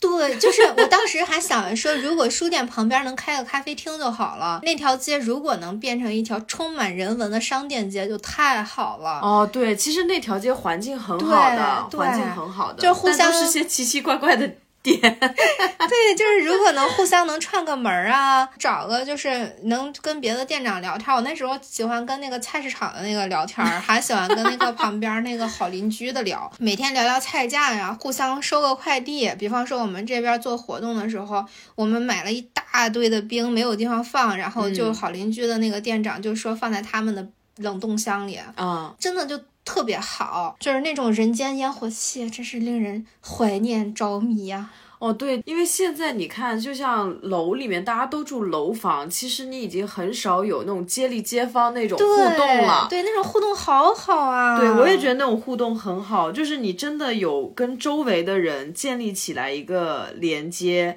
对，就是我当时还想着说，如果书店旁边能开个咖啡厅就好了，那条街如果能变成一条充满人文的商店街，就太好了。哦，对，其实那条街环境很好的，环境很好的，就互相是些奇奇怪怪的店。*laughs* 对，就是如果能互相能串个门儿啊，找个就是能跟别的店长聊天儿。我那时候喜欢跟那个菜市场的那个聊天儿，还喜欢跟那个旁边那个好邻居的聊，每天聊聊菜价呀，互相收个快递。比方说我们这边做活动的时候，我们买了一大堆的冰，没有地方放，然后就嗯好邻居的那个店长就说放在他们的冷冻箱里，嗯，真的就特别好，就是那种人间烟火气，真是令人怀念着迷呀、哦，对，因为现在你看，就像楼里面大家都住楼房，其实你已经很少有那种街里街坊那种互动了。对，那种互动好好啊。对，我也觉得那种互动很好，就是你真的有跟周围的人建立起来一个连接。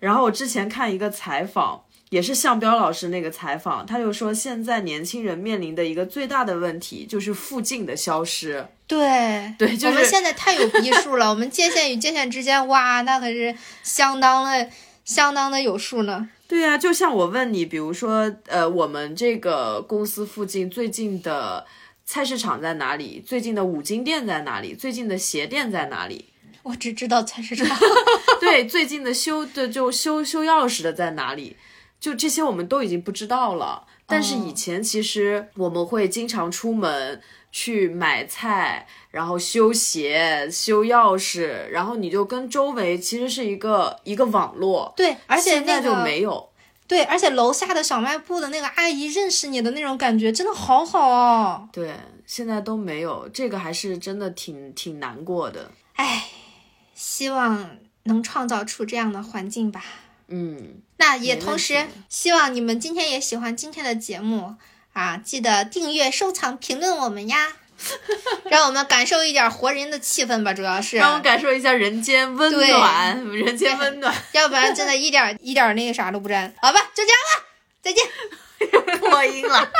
然后我之前看一个采访，也是向彪老师那个采访，他就说现在年轻人面临的一个最大的问题就是附近的消失。对对就是我们现在太有逼数了，我们界限与界限之间，哇，那可是相当的、相当的有数呢。对呀、就像我问你，比如说，呃，我们这个公司附近最近的菜市场在哪里？最近的五金店在哪里？最近的鞋店在哪里？我只知道菜市场。*laughs* 对，最近的修的就修修钥匙的在哪里？就这些我们都已经不知道了。但是以前其实我们会经常出门去买菜，然后修鞋、修钥匙，然后你就跟周围其实是一个一个网络。对，而且现在就没有。对，而且楼下的小卖部的那个阿姨认识你的那种感觉，真的好好哦。对，现在都没有，这个还是真的挺挺难过的。唉，希望能创造出这样的环境吧。嗯，那也同时希望你们今天也喜欢今天的节目啊，记得订阅、收藏、评论我们呀，*laughs* 让我们感受一点活人的气氛吧，主要是，让我们感受一下人间温暖，人间温暖。*laughs* 要不然真的一点一点那个啥都不沾。好吧，就这样吧，再见。*laughs* 破音了。